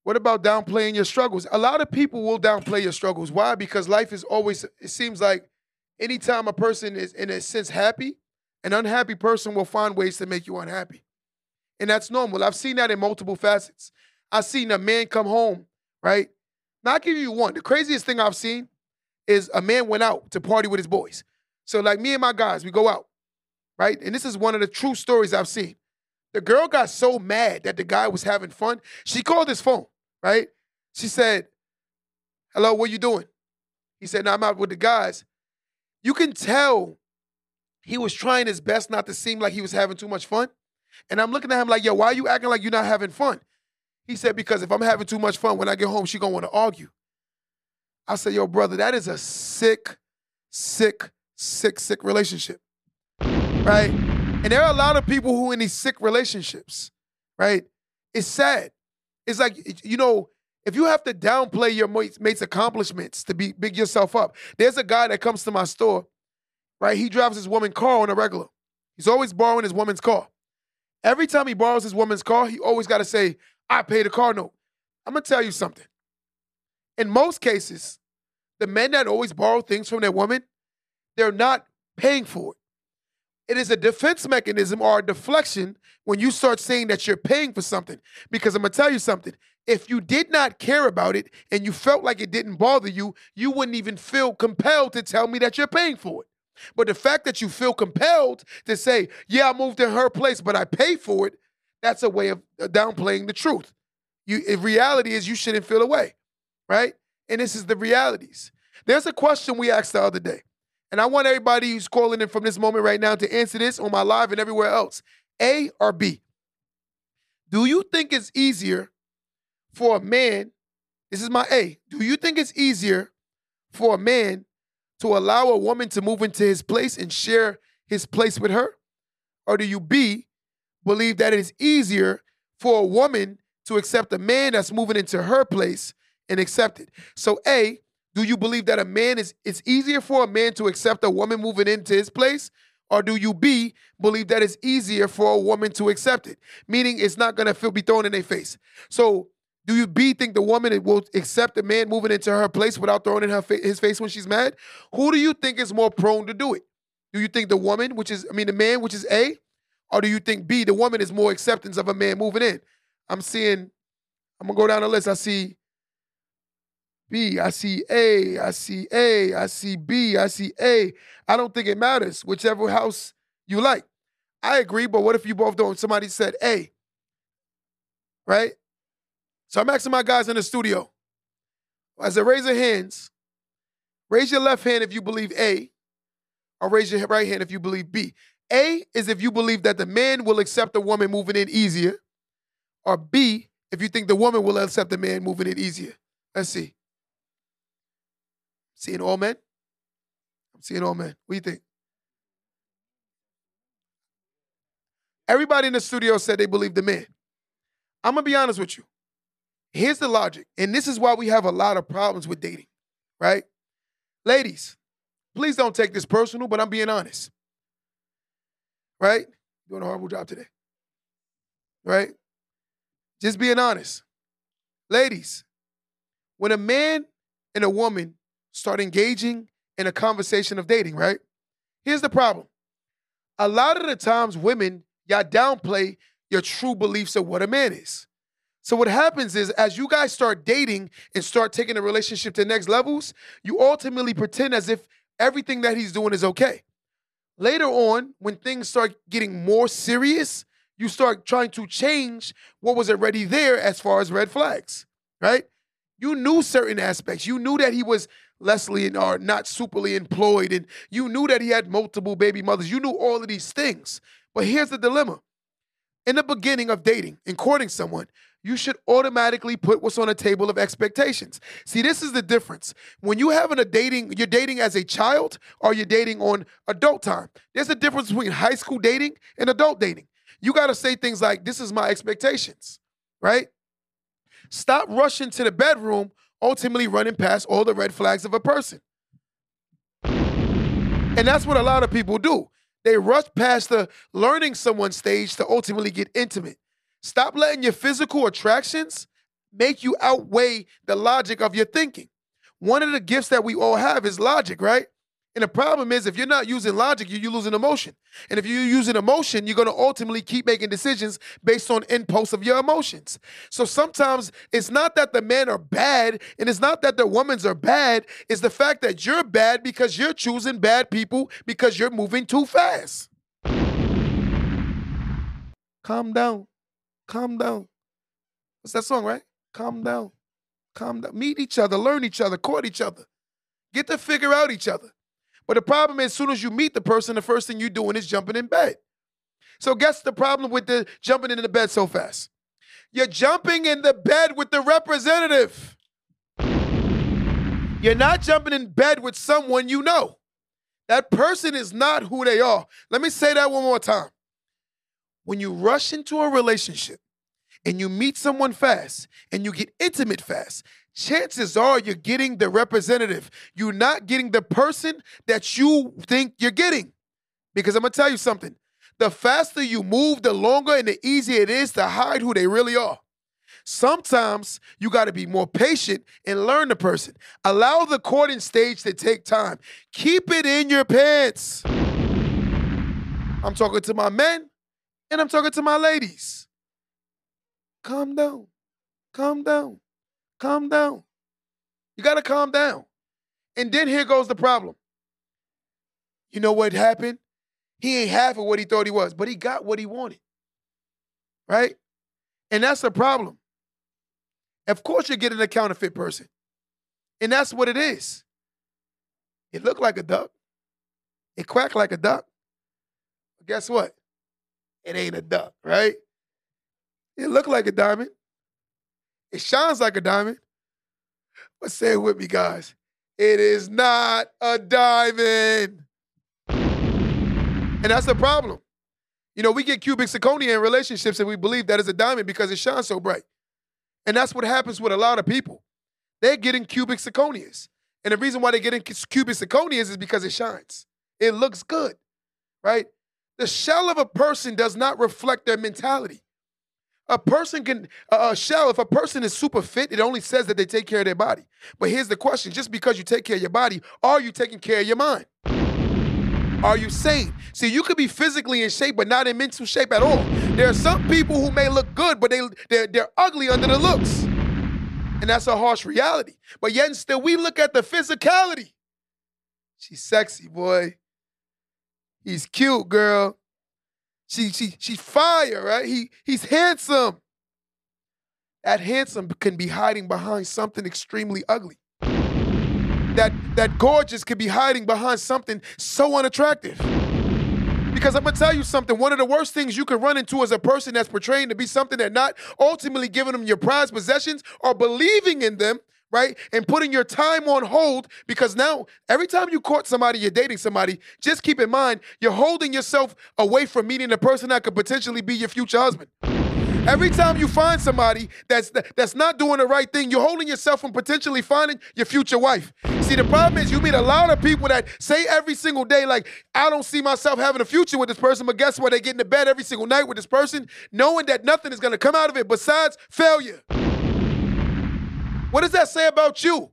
what about downplaying your struggles? A lot of people will downplay your struggles. Why? Because life is always, it seems like anytime a person is, in a sense, happy, an unhappy person will find ways to make you unhappy. And that's normal. I've seen that in multiple facets. I've seen a man come home, right? Now, I'll give you one. The craziest thing I've seen is a man went out to party with his boys. So, like me and my guys, we go out right? And this is one of the true stories I've seen. The girl got so mad that the guy was having fun. She called his phone, right? She said, Hello, what you doing? He said, No, I'm out with the guys. You can tell he was trying his best not to seem like he was having too much fun. And I'm looking at him like, yo, why are you acting like you're not having fun? He said, because if I'm having too much fun, when I get home, she gonna want to argue. I said, yo, brother, that is a sick, sick, sick, sick relationship right? And there are a lot of people who in these sick relationships, right? It's sad. It's like you know, if you have to downplay your mates, accomplishments to be big yourself up. There's a guy that comes to my store, right? He drives his woman car on a regular. He's always borrowing his woman's car. Every time he borrows his woman's car, he always got to say, "I paid the car note." I'm gonna tell you something. In most cases, the men that always borrow things from their woman, they're not paying for it. It is a defense mechanism or a deflection when you start saying that you're paying for something. Because I'm gonna tell you something. If you did not care about it and you felt like it didn't bother you, you wouldn't even feel compelled to tell me that you're paying for it. But the fact that you feel compelled to say, yeah, I moved in her place, but I pay for it, that's a way of uh, downplaying the truth. You, in reality is you shouldn't feel away, right? And this is the realities. There's a question we asked the other day, And I want everybody who's calling in from this moment right now to answer this on my live and everywhere else. A or B? Do you think it's easier for a man? This is my A. Do you think it's easier for a man to allow a woman to move into his place and share his place with her? Or do you B believe that it is easier for a woman to accept a man that's moving into her place and accept it? So A, do you believe that a man is it's easier for a man to accept a woman moving into his place? Or do you B believe that it's easier for a woman to accept it? Meaning it's not gonna feel be thrown in their face. So do you B think the woman will accept a man moving into her place without throwing in her fa- his face when she's mad? Who do you think is more prone to do it? Do you think the woman, which is I mean the man, which is A, or do you think B, the woman is more acceptance of a man moving in? I'm seeing, I'm gonna go down the list. I see B, I see A, I see A, I see B, I see A. I don't think it matters, whichever house you like. I agree, but what if you both don't? Somebody said A, right? So I'm asking my guys in the studio, as they raise their hands, raise your left hand if you believe A, or raise your right hand if you believe B. A is if you believe that the man will accept the woman moving in easier, or B, if you think the woman will accept the man moving in easier. Let's see. Seeing all men? I'm seeing all men. What do you think? Everybody in the studio said they believe the man. I'm gonna be honest with you. Here's the logic, and this is why we have a lot of problems with dating, right? Ladies, please don't take this personal, but I'm being honest. Right? Doing a horrible job today. Right? Just being honest. Ladies, when a man and a woman start engaging in a conversation of dating, right? Here's the problem. A lot of the times, women, y'all downplay your true beliefs of what a man is. So what happens is as you guys start dating and start taking the relationship to next levels, you ultimately pretend as if everything that he's doing is okay. Later on, when things start getting more serious, you start trying to change what was already there as far as red flags, right? You knew certain aspects. You knew that he was Leslie are not superly employed, and you knew that he had multiple baby mothers. You knew all of these things. But here's the dilemma. In the beginning of dating and courting someone, you should automatically put what's on a table of expectations. See, this is the difference. When you having a dating, you're dating as a child or you're dating on adult time. There's a difference between high school dating and adult dating. You got to say things like, this is my expectations, right? Stop rushing to the bedroom, ultimately running past all the red flags of a person. And that's what a lot of people do. They rush past the learning someone stage to ultimately get intimate. Stop letting your physical attractions make you outweigh the logic of your thinking. One of the gifts that we all have is logic, right? And the problem is, if you're not using logic, you're losing emotion. And if you're using emotion, you're going to ultimately keep making decisions based on impulse of your emotions. So sometimes it's not that the men are bad, and it's not that the women's are bad. It's the fact that you're bad because you're choosing bad people because you're moving too fast. Calm down. Calm down. What's that song, right? Calm down. Calm down. Meet each other, learn each other, court each other. Get to figure out each other. But the problem is, as soon as you meet the person, the first thing you're doing is jumping in bed. So, guess the problem with the jumping into the bed so fast? You're jumping in the bed with the representative. You're not jumping in bed with someone you know. That person is not who they are. Let me say that one more time. When you rush into a relationship and you meet someone fast and you get intimate fast, chances are you're getting the representative. You're not getting the person that you think you're getting. Because I'm going to tell you something the faster you move, the longer and the easier it is to hide who they really are. Sometimes you got to be more patient and learn the person. Allow the courting stage to take time. Keep it in your pants. I'm talking to my men and I'm talking to my ladies. Calm down. Calm down. Calm down. You got to calm down. And then here goes the problem. You know what happened? He ain't half of what he thought he was, but he got what he wanted. Right? And that's the problem. Of course, you're getting a counterfeit person. And that's what it is. It looked like a duck. It quack like a duck. But guess what? It ain't a duck, right? It look like a diamond. It shines like a diamond. But say it with me, guys. It is not a diamond. And that's the problem. You know, we get cubic zirconia in relationships and we believe that is a diamond because it shines so bright. And that's what happens with a lot of people. They're getting cubic zirconias. And the reason why they're getting cubic zirconias is because it shines. It looks good, right? The shell of a person does not reflect their mentality. A person can, a shell, if a person is super fit, it only says that they take care of their body. But here's the question just because you take care of your body, are you taking care of your mind? Are you sane? See, you could be physically in shape, but not in mental shape at all. There are some people who may look good, but they, they're, they're ugly under the looks. And that's a harsh reality. But yet still, we look at the physicality. She's sexy, boy. He's cute, girl. She, she, she's fire, right? He, he's handsome. That handsome can be hiding behind something extremely ugly that that gorgeous could be hiding behind something so unattractive. Because I'm gonna tell you something, one of the worst things you can run into as a person that's portraying to be something that not ultimately giving them your prized possessions or believing in them, right? And putting your time on hold because now every time you court somebody, you're dating somebody, just keep in mind you're holding yourself away from meeting the person that could potentially be your future husband. Every time you find somebody that's that's not doing the right thing, you're holding yourself from potentially finding your future wife. See, the problem is you meet a lot of people that say every single day, like, I don't see myself having a future with this person, but guess what? They get into bed every single night with this person, knowing that nothing is gonna come out of it besides failure. What does that say about you?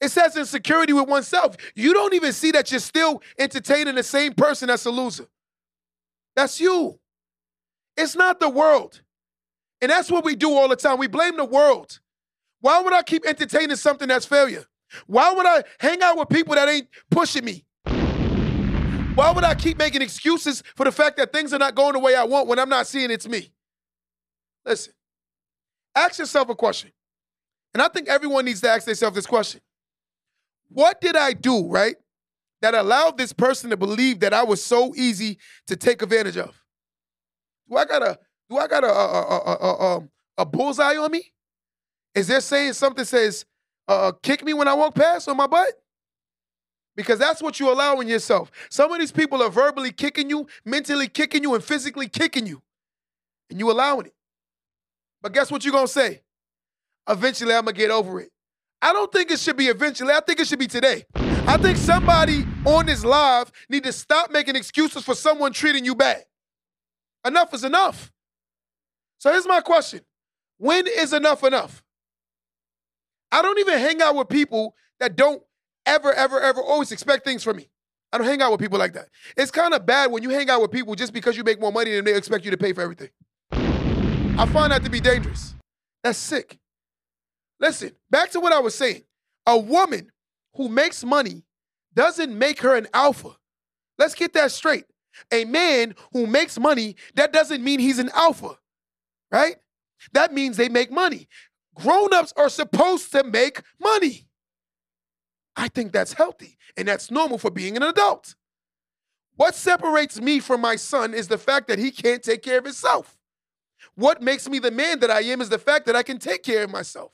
It says insecurity with oneself. You don't even see that you're still entertaining the same person that's a loser. That's you. It's not the world. And that's what we do all the time. We blame the world. Why would I keep entertaining something that's failure? Why would I hang out with people that ain't pushing me? Why would I keep making excuses for the fact that things are not going the way I want when I'm not seeing it's me? Listen, ask yourself a question. And I think everyone needs to ask themselves this question What did I do, right, that allowed this person to believe that I was so easy to take advantage of? Do I got a do I got a a, a, a, um, a bullseye on me? Is there saying something says uh, kick me when I walk past on my butt? Because that's what you allow in yourself. Some of these people are verbally kicking you, mentally kicking you, and physically kicking you. And you allowing it. But guess what you're gonna say? Eventually I'm gonna get over it. I don't think it should be eventually. I think it should be today. I think somebody on this live need to stop making excuses for someone treating you bad. Enough is enough. So here's my question When is enough enough? I don't even hang out with people that don't ever, ever, ever always expect things from me. I don't hang out with people like that. It's kind of bad when you hang out with people just because you make more money than they expect you to pay for everything. I find that to be dangerous. That's sick. Listen, back to what I was saying. A woman who makes money doesn't make her an alpha. Let's get that straight. A man who makes money, that doesn't mean he's an alpha, right? That means they make money. Grown-ups are supposed to make money. I think that's healthy and that's normal for being an adult. What separates me from my son is the fact that he can't take care of himself. What makes me the man that I am is the fact that I can take care of myself.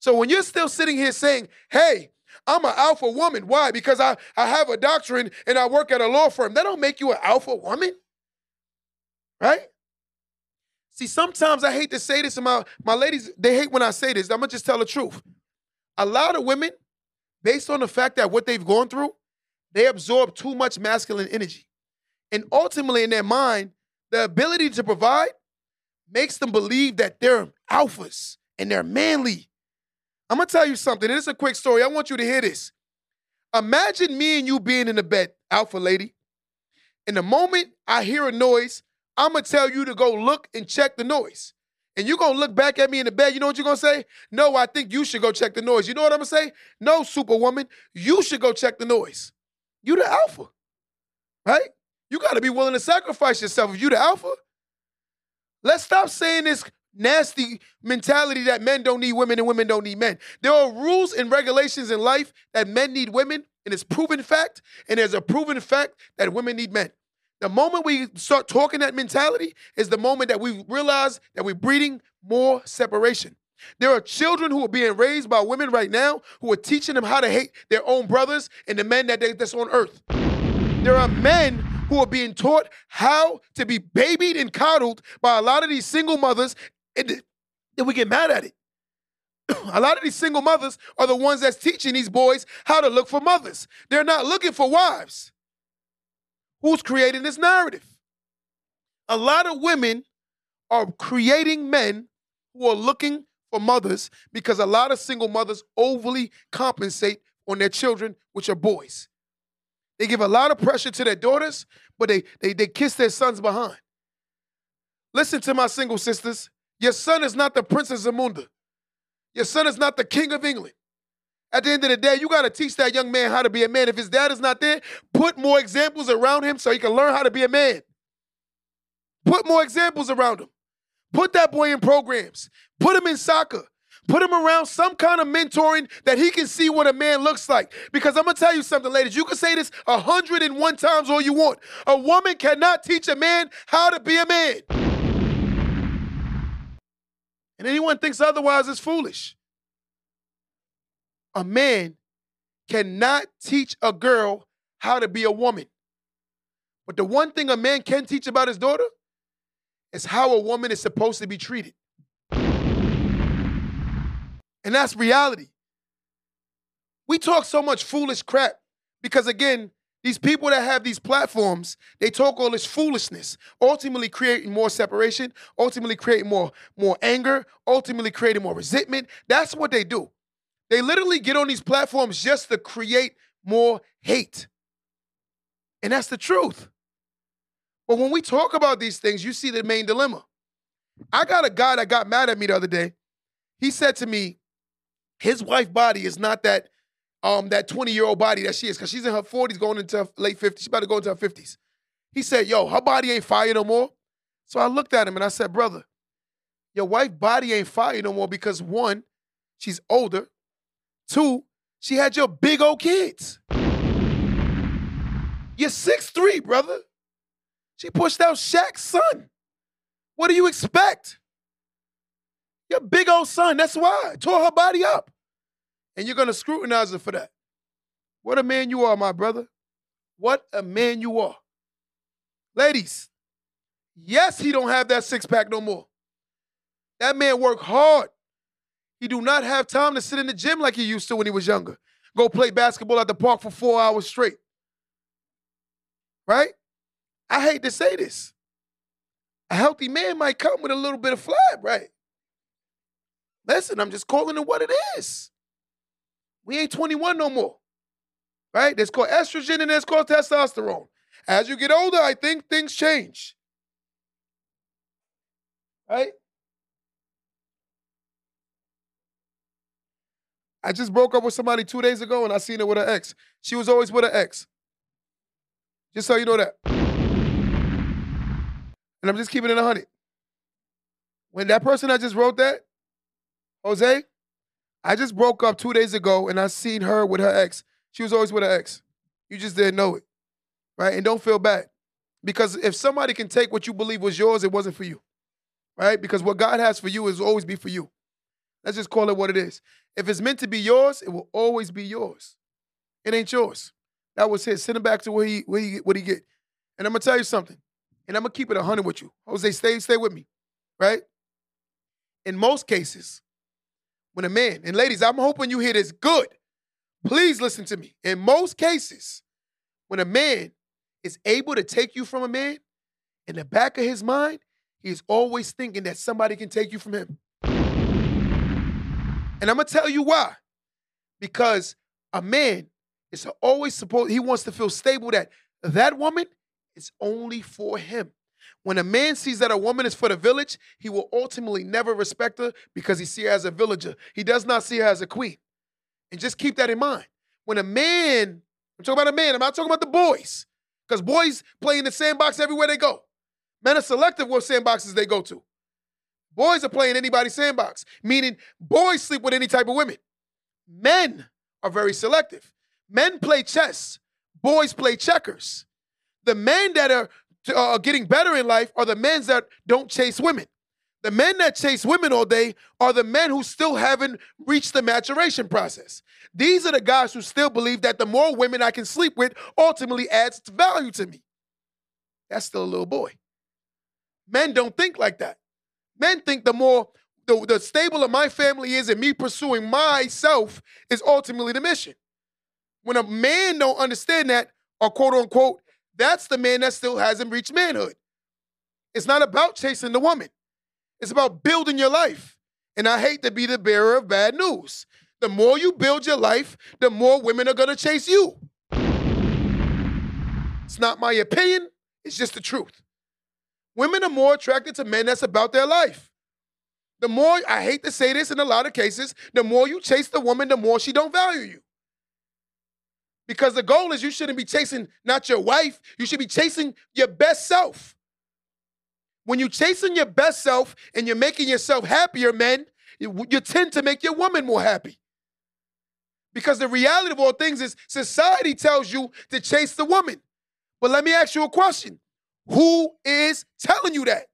So when you're still sitting here saying, hey, I'm an alpha woman. Why? Because I, I have a doctrine and I work at a law firm. That don't make you an alpha woman. Right? See, sometimes I hate to say this, and my, my ladies, they hate when I say this. I'm gonna just tell the truth. A lot of women, based on the fact that what they've gone through, they absorb too much masculine energy. And ultimately, in their mind, the ability to provide makes them believe that they're alphas and they're manly I'm gonna tell you something, it's a quick story. I want you to hear this. Imagine me and you being in the bed, alpha lady. In the moment I hear a noise, I'm gonna tell you to go look and check the noise. And you're gonna look back at me in the bed. You know what you're gonna say? No, I think you should go check the noise. You know what I'm gonna say? No, superwoman, you should go check the noise. You the alpha, right? You gotta be willing to sacrifice yourself if you the alpha. Let's stop saying this nasty mentality that men don't need women and women don't need men. There are rules and regulations in life that men need women and it's proven fact, and there's a proven fact that women need men. The moment we start talking that mentality is the moment that we realize that we're breeding more separation. There are children who are being raised by women right now who are teaching them how to hate their own brothers and the men that they, that's on earth. There are men who are being taught how to be babied and coddled by a lot of these single mothers, and then we get mad at it. a lot of these single mothers are the ones that's teaching these boys how to look for mothers. They're not looking for wives. Who's creating this narrative? A lot of women are creating men who are looking for mothers because a lot of single mothers overly compensate on their children, which are boys. They give a lot of pressure to their daughters, but they, they, they kiss their sons behind. Listen to my single sisters. Your son is not the Princess Zamunda. Your son is not the King of England. At the end of the day, you got to teach that young man how to be a man. If his dad is not there, put more examples around him so he can learn how to be a man. Put more examples around him. Put that boy in programs. Put him in soccer. Put him around some kind of mentoring that he can see what a man looks like. Because I'm gonna tell you something, ladies. You can say this a hundred and one times all you want. A woman cannot teach a man how to be a man. And anyone thinks otherwise is foolish. A man cannot teach a girl how to be a woman. But the one thing a man can teach about his daughter is how a woman is supposed to be treated. And that's reality. We talk so much foolish crap because, again, these people that have these platforms, they talk all this foolishness, ultimately creating more separation, ultimately creating more, more anger, ultimately creating more resentment. That's what they do. They literally get on these platforms just to create more hate. And that's the truth. But when we talk about these things, you see the main dilemma. I got a guy that got mad at me the other day. He said to me, his wife body is not that um that 20 year old body that she is because she's in her 40s going into her late 50s she's about to go into her 50s he said yo her body ain't fire no more. So i looked at him and i said brother your wife body ain't fire no more because one she's older. Two she had your big old kids. You're six three, brother. She pushed out Shaq's son. What do you expect? Your big old son that's why. Tore her body up and you're going to scrutinize her for that. What a man you are, my brother. What a man you are. Ladies, yes, he don't have that six pack no more. That man worked hard. He do not have time to sit in the gym like he used to when he was younger. Go play basketball at the park for four hours straight. Right? I hate to say this. A healthy man might come with a little bit of flab, right? Listen, I'm just calling it what it is. We ain't 21 no more. Right? There's called estrogen and there's called testosterone. As you get older, I think things change. Right? I just broke up with somebody two days ago and I seen her with her ex. She was always with her ex. Just so you know that. And I'm just keeping it 100. When that person I just wrote that, Jose, I just broke up two days ago and I seen her with her ex. She was always with her ex. You just didn't know it. Right? And don't feel bad. Because if somebody can take what you believe was yours, it wasn't for you. Right? Because what God has for you is always be for you. Let's just call it what it is. If it's meant to be yours, it will always be yours. It ain't yours. That was his. Send him back to where he where he what he get. And I'm gonna tell you something. And I'm gonna keep it hundred with you. Jose, stay, stay with me. Right? In most cases, when a man, and ladies, I'm hoping you hear this good. Please listen to me. In most cases, when a man is able to take you from a man, in the back of his mind, he's always thinking that somebody can take you from him. And I'm gonna tell you why. Because a man is always supposed, he wants to feel stable that that woman is only for him. When a man sees that a woman is for the village, he will ultimately never respect her because he sees her as a villager. He does not see her as a queen. And just keep that in mind. When a man, I'm talking about a man, I'm not talking about the boys, because boys play in the sandbox everywhere they go. Men are selective what sandboxes they go to. Boys are playing anybody's sandbox, meaning boys sleep with any type of women. Men are very selective. Men play chess, boys play checkers. The men that are uh, getting better in life are the men that don't chase women. The men that chase women all day are the men who still haven't reached the maturation process. These are the guys who still believe that the more women I can sleep with ultimately adds value to me. That's still a little boy. Men don't think like that. Men think the more the, the stable of my family is and me pursuing myself is ultimately the mission. When a man don't understand that, or quote unquote, that's the man that still hasn't reached manhood. It's not about chasing the woman. It's about building your life. And I hate to be the bearer of bad news. The more you build your life, the more women are gonna chase you. It's not my opinion, it's just the truth. Women are more attracted to men that's about their life. The more, I hate to say this in a lot of cases, the more you chase the woman, the more she don't value you. Because the goal is you shouldn't be chasing not your wife, you should be chasing your best self. When you're chasing your best self and you're making yourself happier, men, you, you tend to make your woman more happy. Because the reality of all things is society tells you to chase the woman. But let me ask you a question Who is telling you that?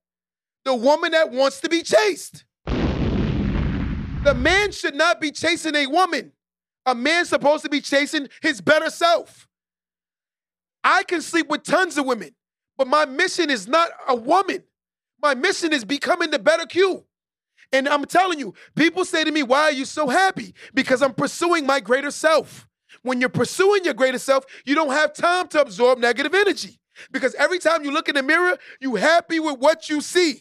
The woman that wants to be chased. The man should not be chasing a woman. A man's supposed to be chasing his better self. I can sleep with tons of women, but my mission is not a woman. My mission is becoming the better Q. And I'm telling you, people say to me, Why are you so happy? Because I'm pursuing my greater self. When you're pursuing your greater self, you don't have time to absorb negative energy. Because every time you look in the mirror, you happy with what you see.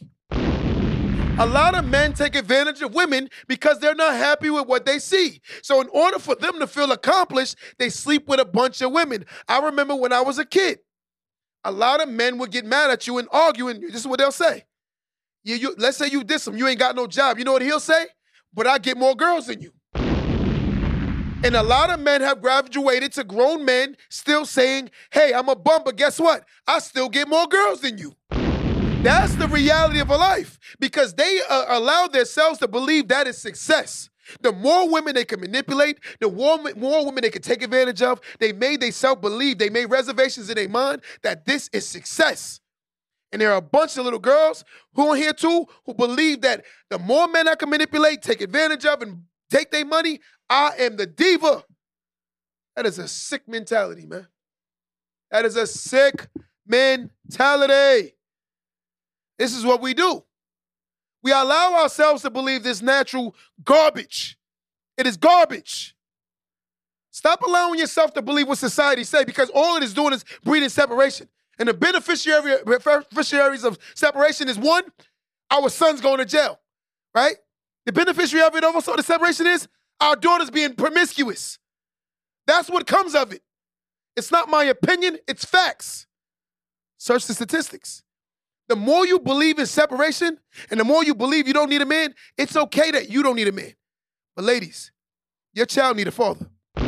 A lot of men take advantage of women because they're not happy with what they see. So, in order for them to feel accomplished, they sleep with a bunch of women. I remember when I was a kid, a lot of men would get mad at you and arguing. This is what they'll say. You, you, let's say you diss him, you ain't got no job. You know what he'll say? But I get more girls than you. And a lot of men have graduated to grown men still saying, hey, I'm a bum, but guess what? I still get more girls than you. That's the reality of a life because they uh, allow themselves to believe that is success. The more women they can manipulate, the more, more women they can take advantage of, they made themselves believe, they made reservations in their mind that this is success. And there are a bunch of little girls who are here too who believe that the more men I can manipulate, take advantage of, and take their money, I am the diva. That is a sick mentality, man. That is a sick mentality. This is what we do. We allow ourselves to believe this natural garbage. It is garbage. Stop allowing yourself to believe what society say because all it is doing is breeding separation. And the beneficiary, beneficiaries of separation is one, our sons going to jail, right? The beneficiary of it also, the separation is our daughters being promiscuous. That's what comes of it. It's not my opinion, it's facts. Search the statistics. The more you believe in separation and the more you believe you don't need a man, it's okay that you don't need a man. But ladies, your child need a father. So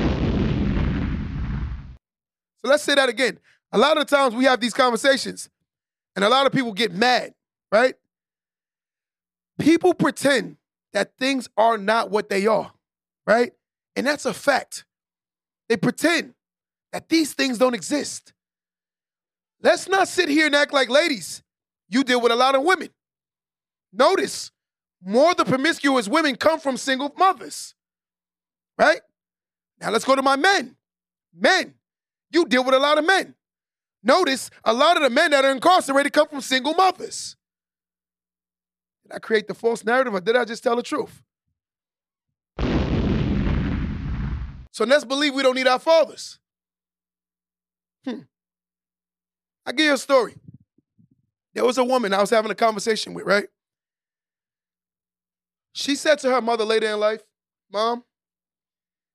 let's say that again. A lot of the times we have these conversations and a lot of people get mad, right? People pretend that things are not what they are, right? And that's a fact. They pretend that these things don't exist. Let's not sit here and act like ladies you deal with a lot of women. Notice more of the promiscuous women come from single mothers. Right? Now let's go to my men. Men, you deal with a lot of men. Notice a lot of the men that are incarcerated come from single mothers. Did I create the false narrative or did I just tell the truth? So let's believe we don't need our fathers. Hmm. i give you a story. There was a woman I was having a conversation with, right? She said to her mother later in life, Mom,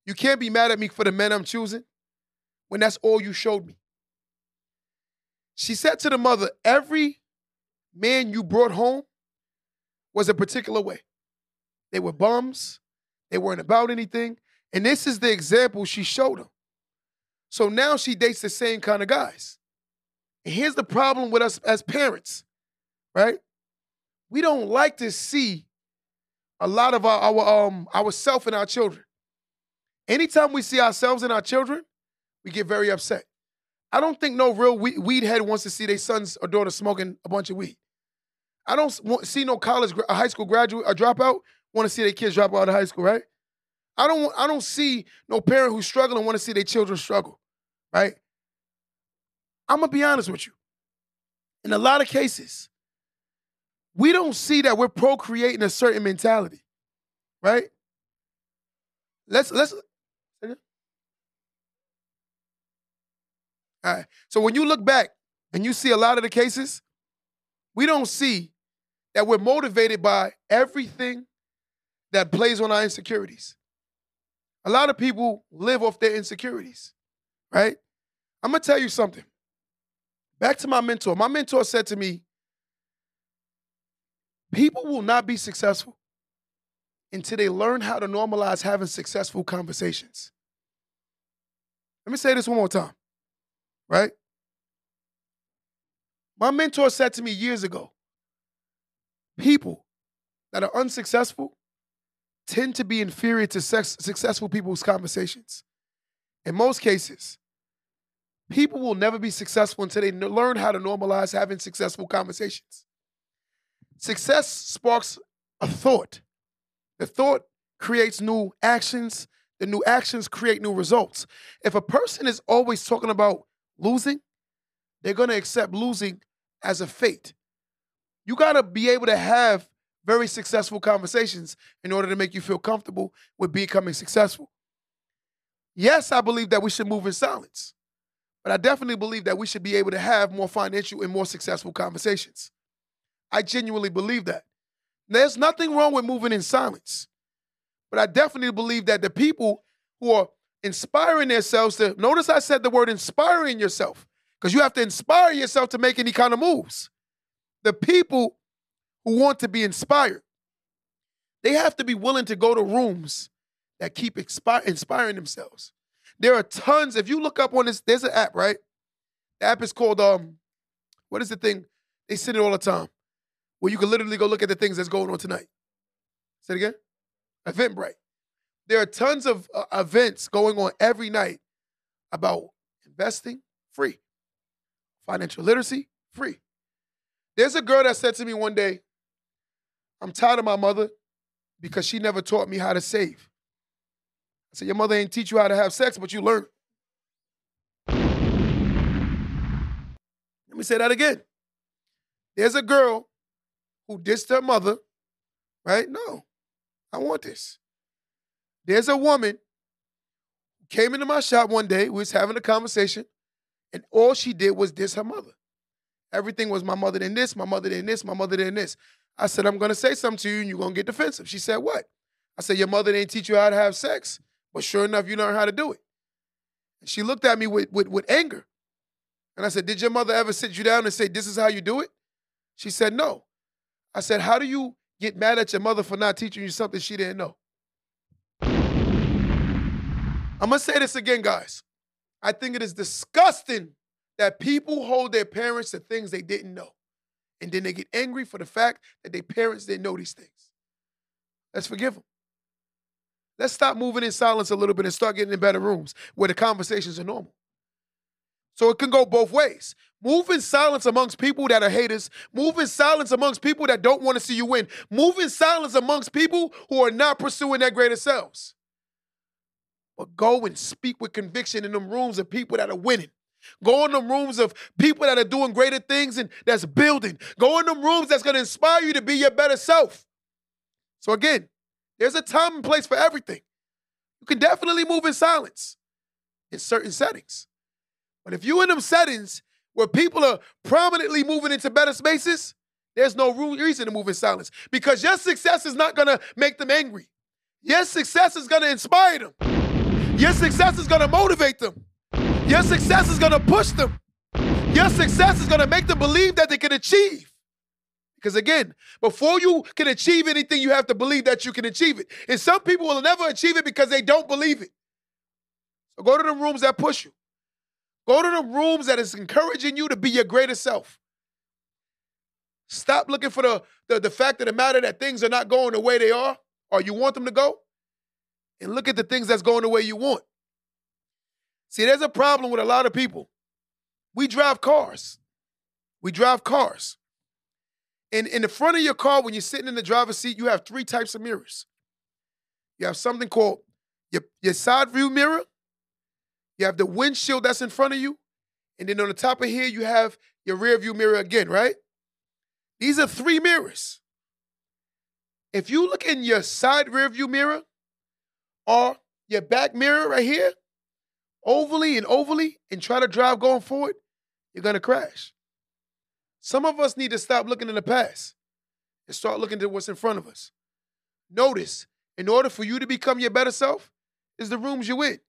you can't be mad at me for the men I'm choosing when that's all you showed me. She said to the mother, Every man you brought home was a particular way. They were bums, they weren't about anything. And this is the example she showed them. So now she dates the same kind of guys. And here's the problem with us as parents, right? We don't like to see a lot of our, our um ourself in our children. Anytime we see ourselves in our children, we get very upset. I don't think no real we- weed head wants to see their sons or daughters smoking a bunch of weed. I don't see no college, a high school graduate, a dropout want to see their kids drop out of high school, right? I don't, I don't see no parent who's struggling want to see their children struggle, right? I'm gonna be honest with you. In a lot of cases, we don't see that we're procreating a certain mentality, right? Let's let's. All right. So when you look back and you see a lot of the cases, we don't see that we're motivated by everything that plays on our insecurities. A lot of people live off their insecurities, right? I'm gonna tell you something. Back to my mentor. My mentor said to me, people will not be successful until they learn how to normalize having successful conversations. Let me say this one more time, right? My mentor said to me years ago people that are unsuccessful tend to be inferior to successful people's conversations. In most cases, people will never be successful until they learn how to normalize having successful conversations. Success sparks a thought. The thought creates new actions. The new actions create new results. If a person is always talking about losing, they're going to accept losing as a fate. You got to be able to have very successful conversations in order to make you feel comfortable with becoming successful. Yes, I believe that we should move in silence, but I definitely believe that we should be able to have more financial and more successful conversations. I genuinely believe that. There's nothing wrong with moving in silence, but I definitely believe that the people who are inspiring themselves to notice I said the word inspiring yourself because you have to inspire yourself to make any kind of moves. The people who want to be inspired, they have to be willing to go to rooms that keep inspiring themselves. There are tons. If you look up on this, there's an app, right? The app is called um, what is the thing? They send it all the time, where you can literally go look at the things that's going on tonight. Say it again. Eventbrite. There are tons of uh, events going on every night about investing, free. Financial literacy, free. There's a girl that said to me one day, I'm tired of my mother because she never taught me how to save. I said, Your mother ain't teach you how to have sex, but you learned. Let me say that again. There's a girl who dissed her mother, right? No, I want this. There's a woman who came into my shop one day, we was having a conversation, and all she did was diss her mother. Everything was my mother did this, my mother did this, my mother did this. I said, I'm gonna say something to you and you're gonna get defensive. She said, What? I said, Your mother didn't teach you how to have sex, but sure enough, you learned how to do it. And she looked at me with, with, with anger. And I said, Did your mother ever sit you down and say, This is how you do it? She said, No. I said, How do you get mad at your mother for not teaching you something she didn't know? I'm gonna say this again, guys. I think it is disgusting that people hold their parents to things they didn't know. And then they get angry for the fact that their parents didn't know these things. Let's forgive them. Let's stop moving in silence a little bit and start getting in better rooms where the conversations are normal. So it can go both ways. Move in silence amongst people that are haters. Move in silence amongst people that don't want to see you win. Move in silence amongst people who are not pursuing their greater selves. But go and speak with conviction in them rooms of people that are winning. Go in the rooms of people that are doing greater things and that's building. Go in the rooms that's going to inspire you to be your better self. So again, there's a time and place for everything. You can definitely move in silence in certain settings. But if you're in them settings where people are prominently moving into better spaces, there's no reason to move in silence because your success is not going to make them angry. Your success is going to inspire them. Your success is going to motivate them. Your success is going to push them. Your success is going to make them believe that they can achieve. Because again, before you can achieve anything, you have to believe that you can achieve it. And some people will never achieve it because they don't believe it. So go to the rooms that push you. Go to the rooms that is encouraging you to be your greatest self. Stop looking for the, the, the fact of the matter that things are not going the way they are or you want them to go. And look at the things that's going the way you want. See, there's a problem with a lot of people. We drive cars. We drive cars. And in the front of your car, when you're sitting in the driver's seat, you have three types of mirrors. You have something called your, your side view mirror. You have the windshield that's in front of you. And then on the top of here, you have your rear view mirror again, right? These are three mirrors. If you look in your side rear view mirror or your back mirror right here, overly and overly, and try to drive going forward, you're gonna crash. Some of us need to stop looking in the past and start looking at what's in front of us. Notice, in order for you to become your better self, is the rooms you're in.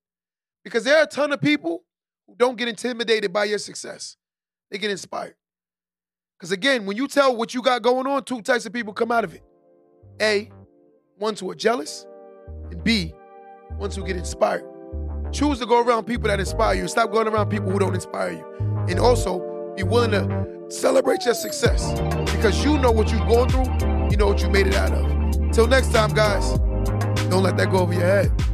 Because there are a ton of people who don't get intimidated by your success. They get inspired. Because again, when you tell what you got going on, two types of people come out of it. A, ones who are jealous, and B, ones who get inspired. Choose to go around people that inspire you. Stop going around people who don't inspire you. And also, be willing to celebrate your success because you know what you've gone through, you know what you made it out of. Till next time, guys, don't let that go over your head.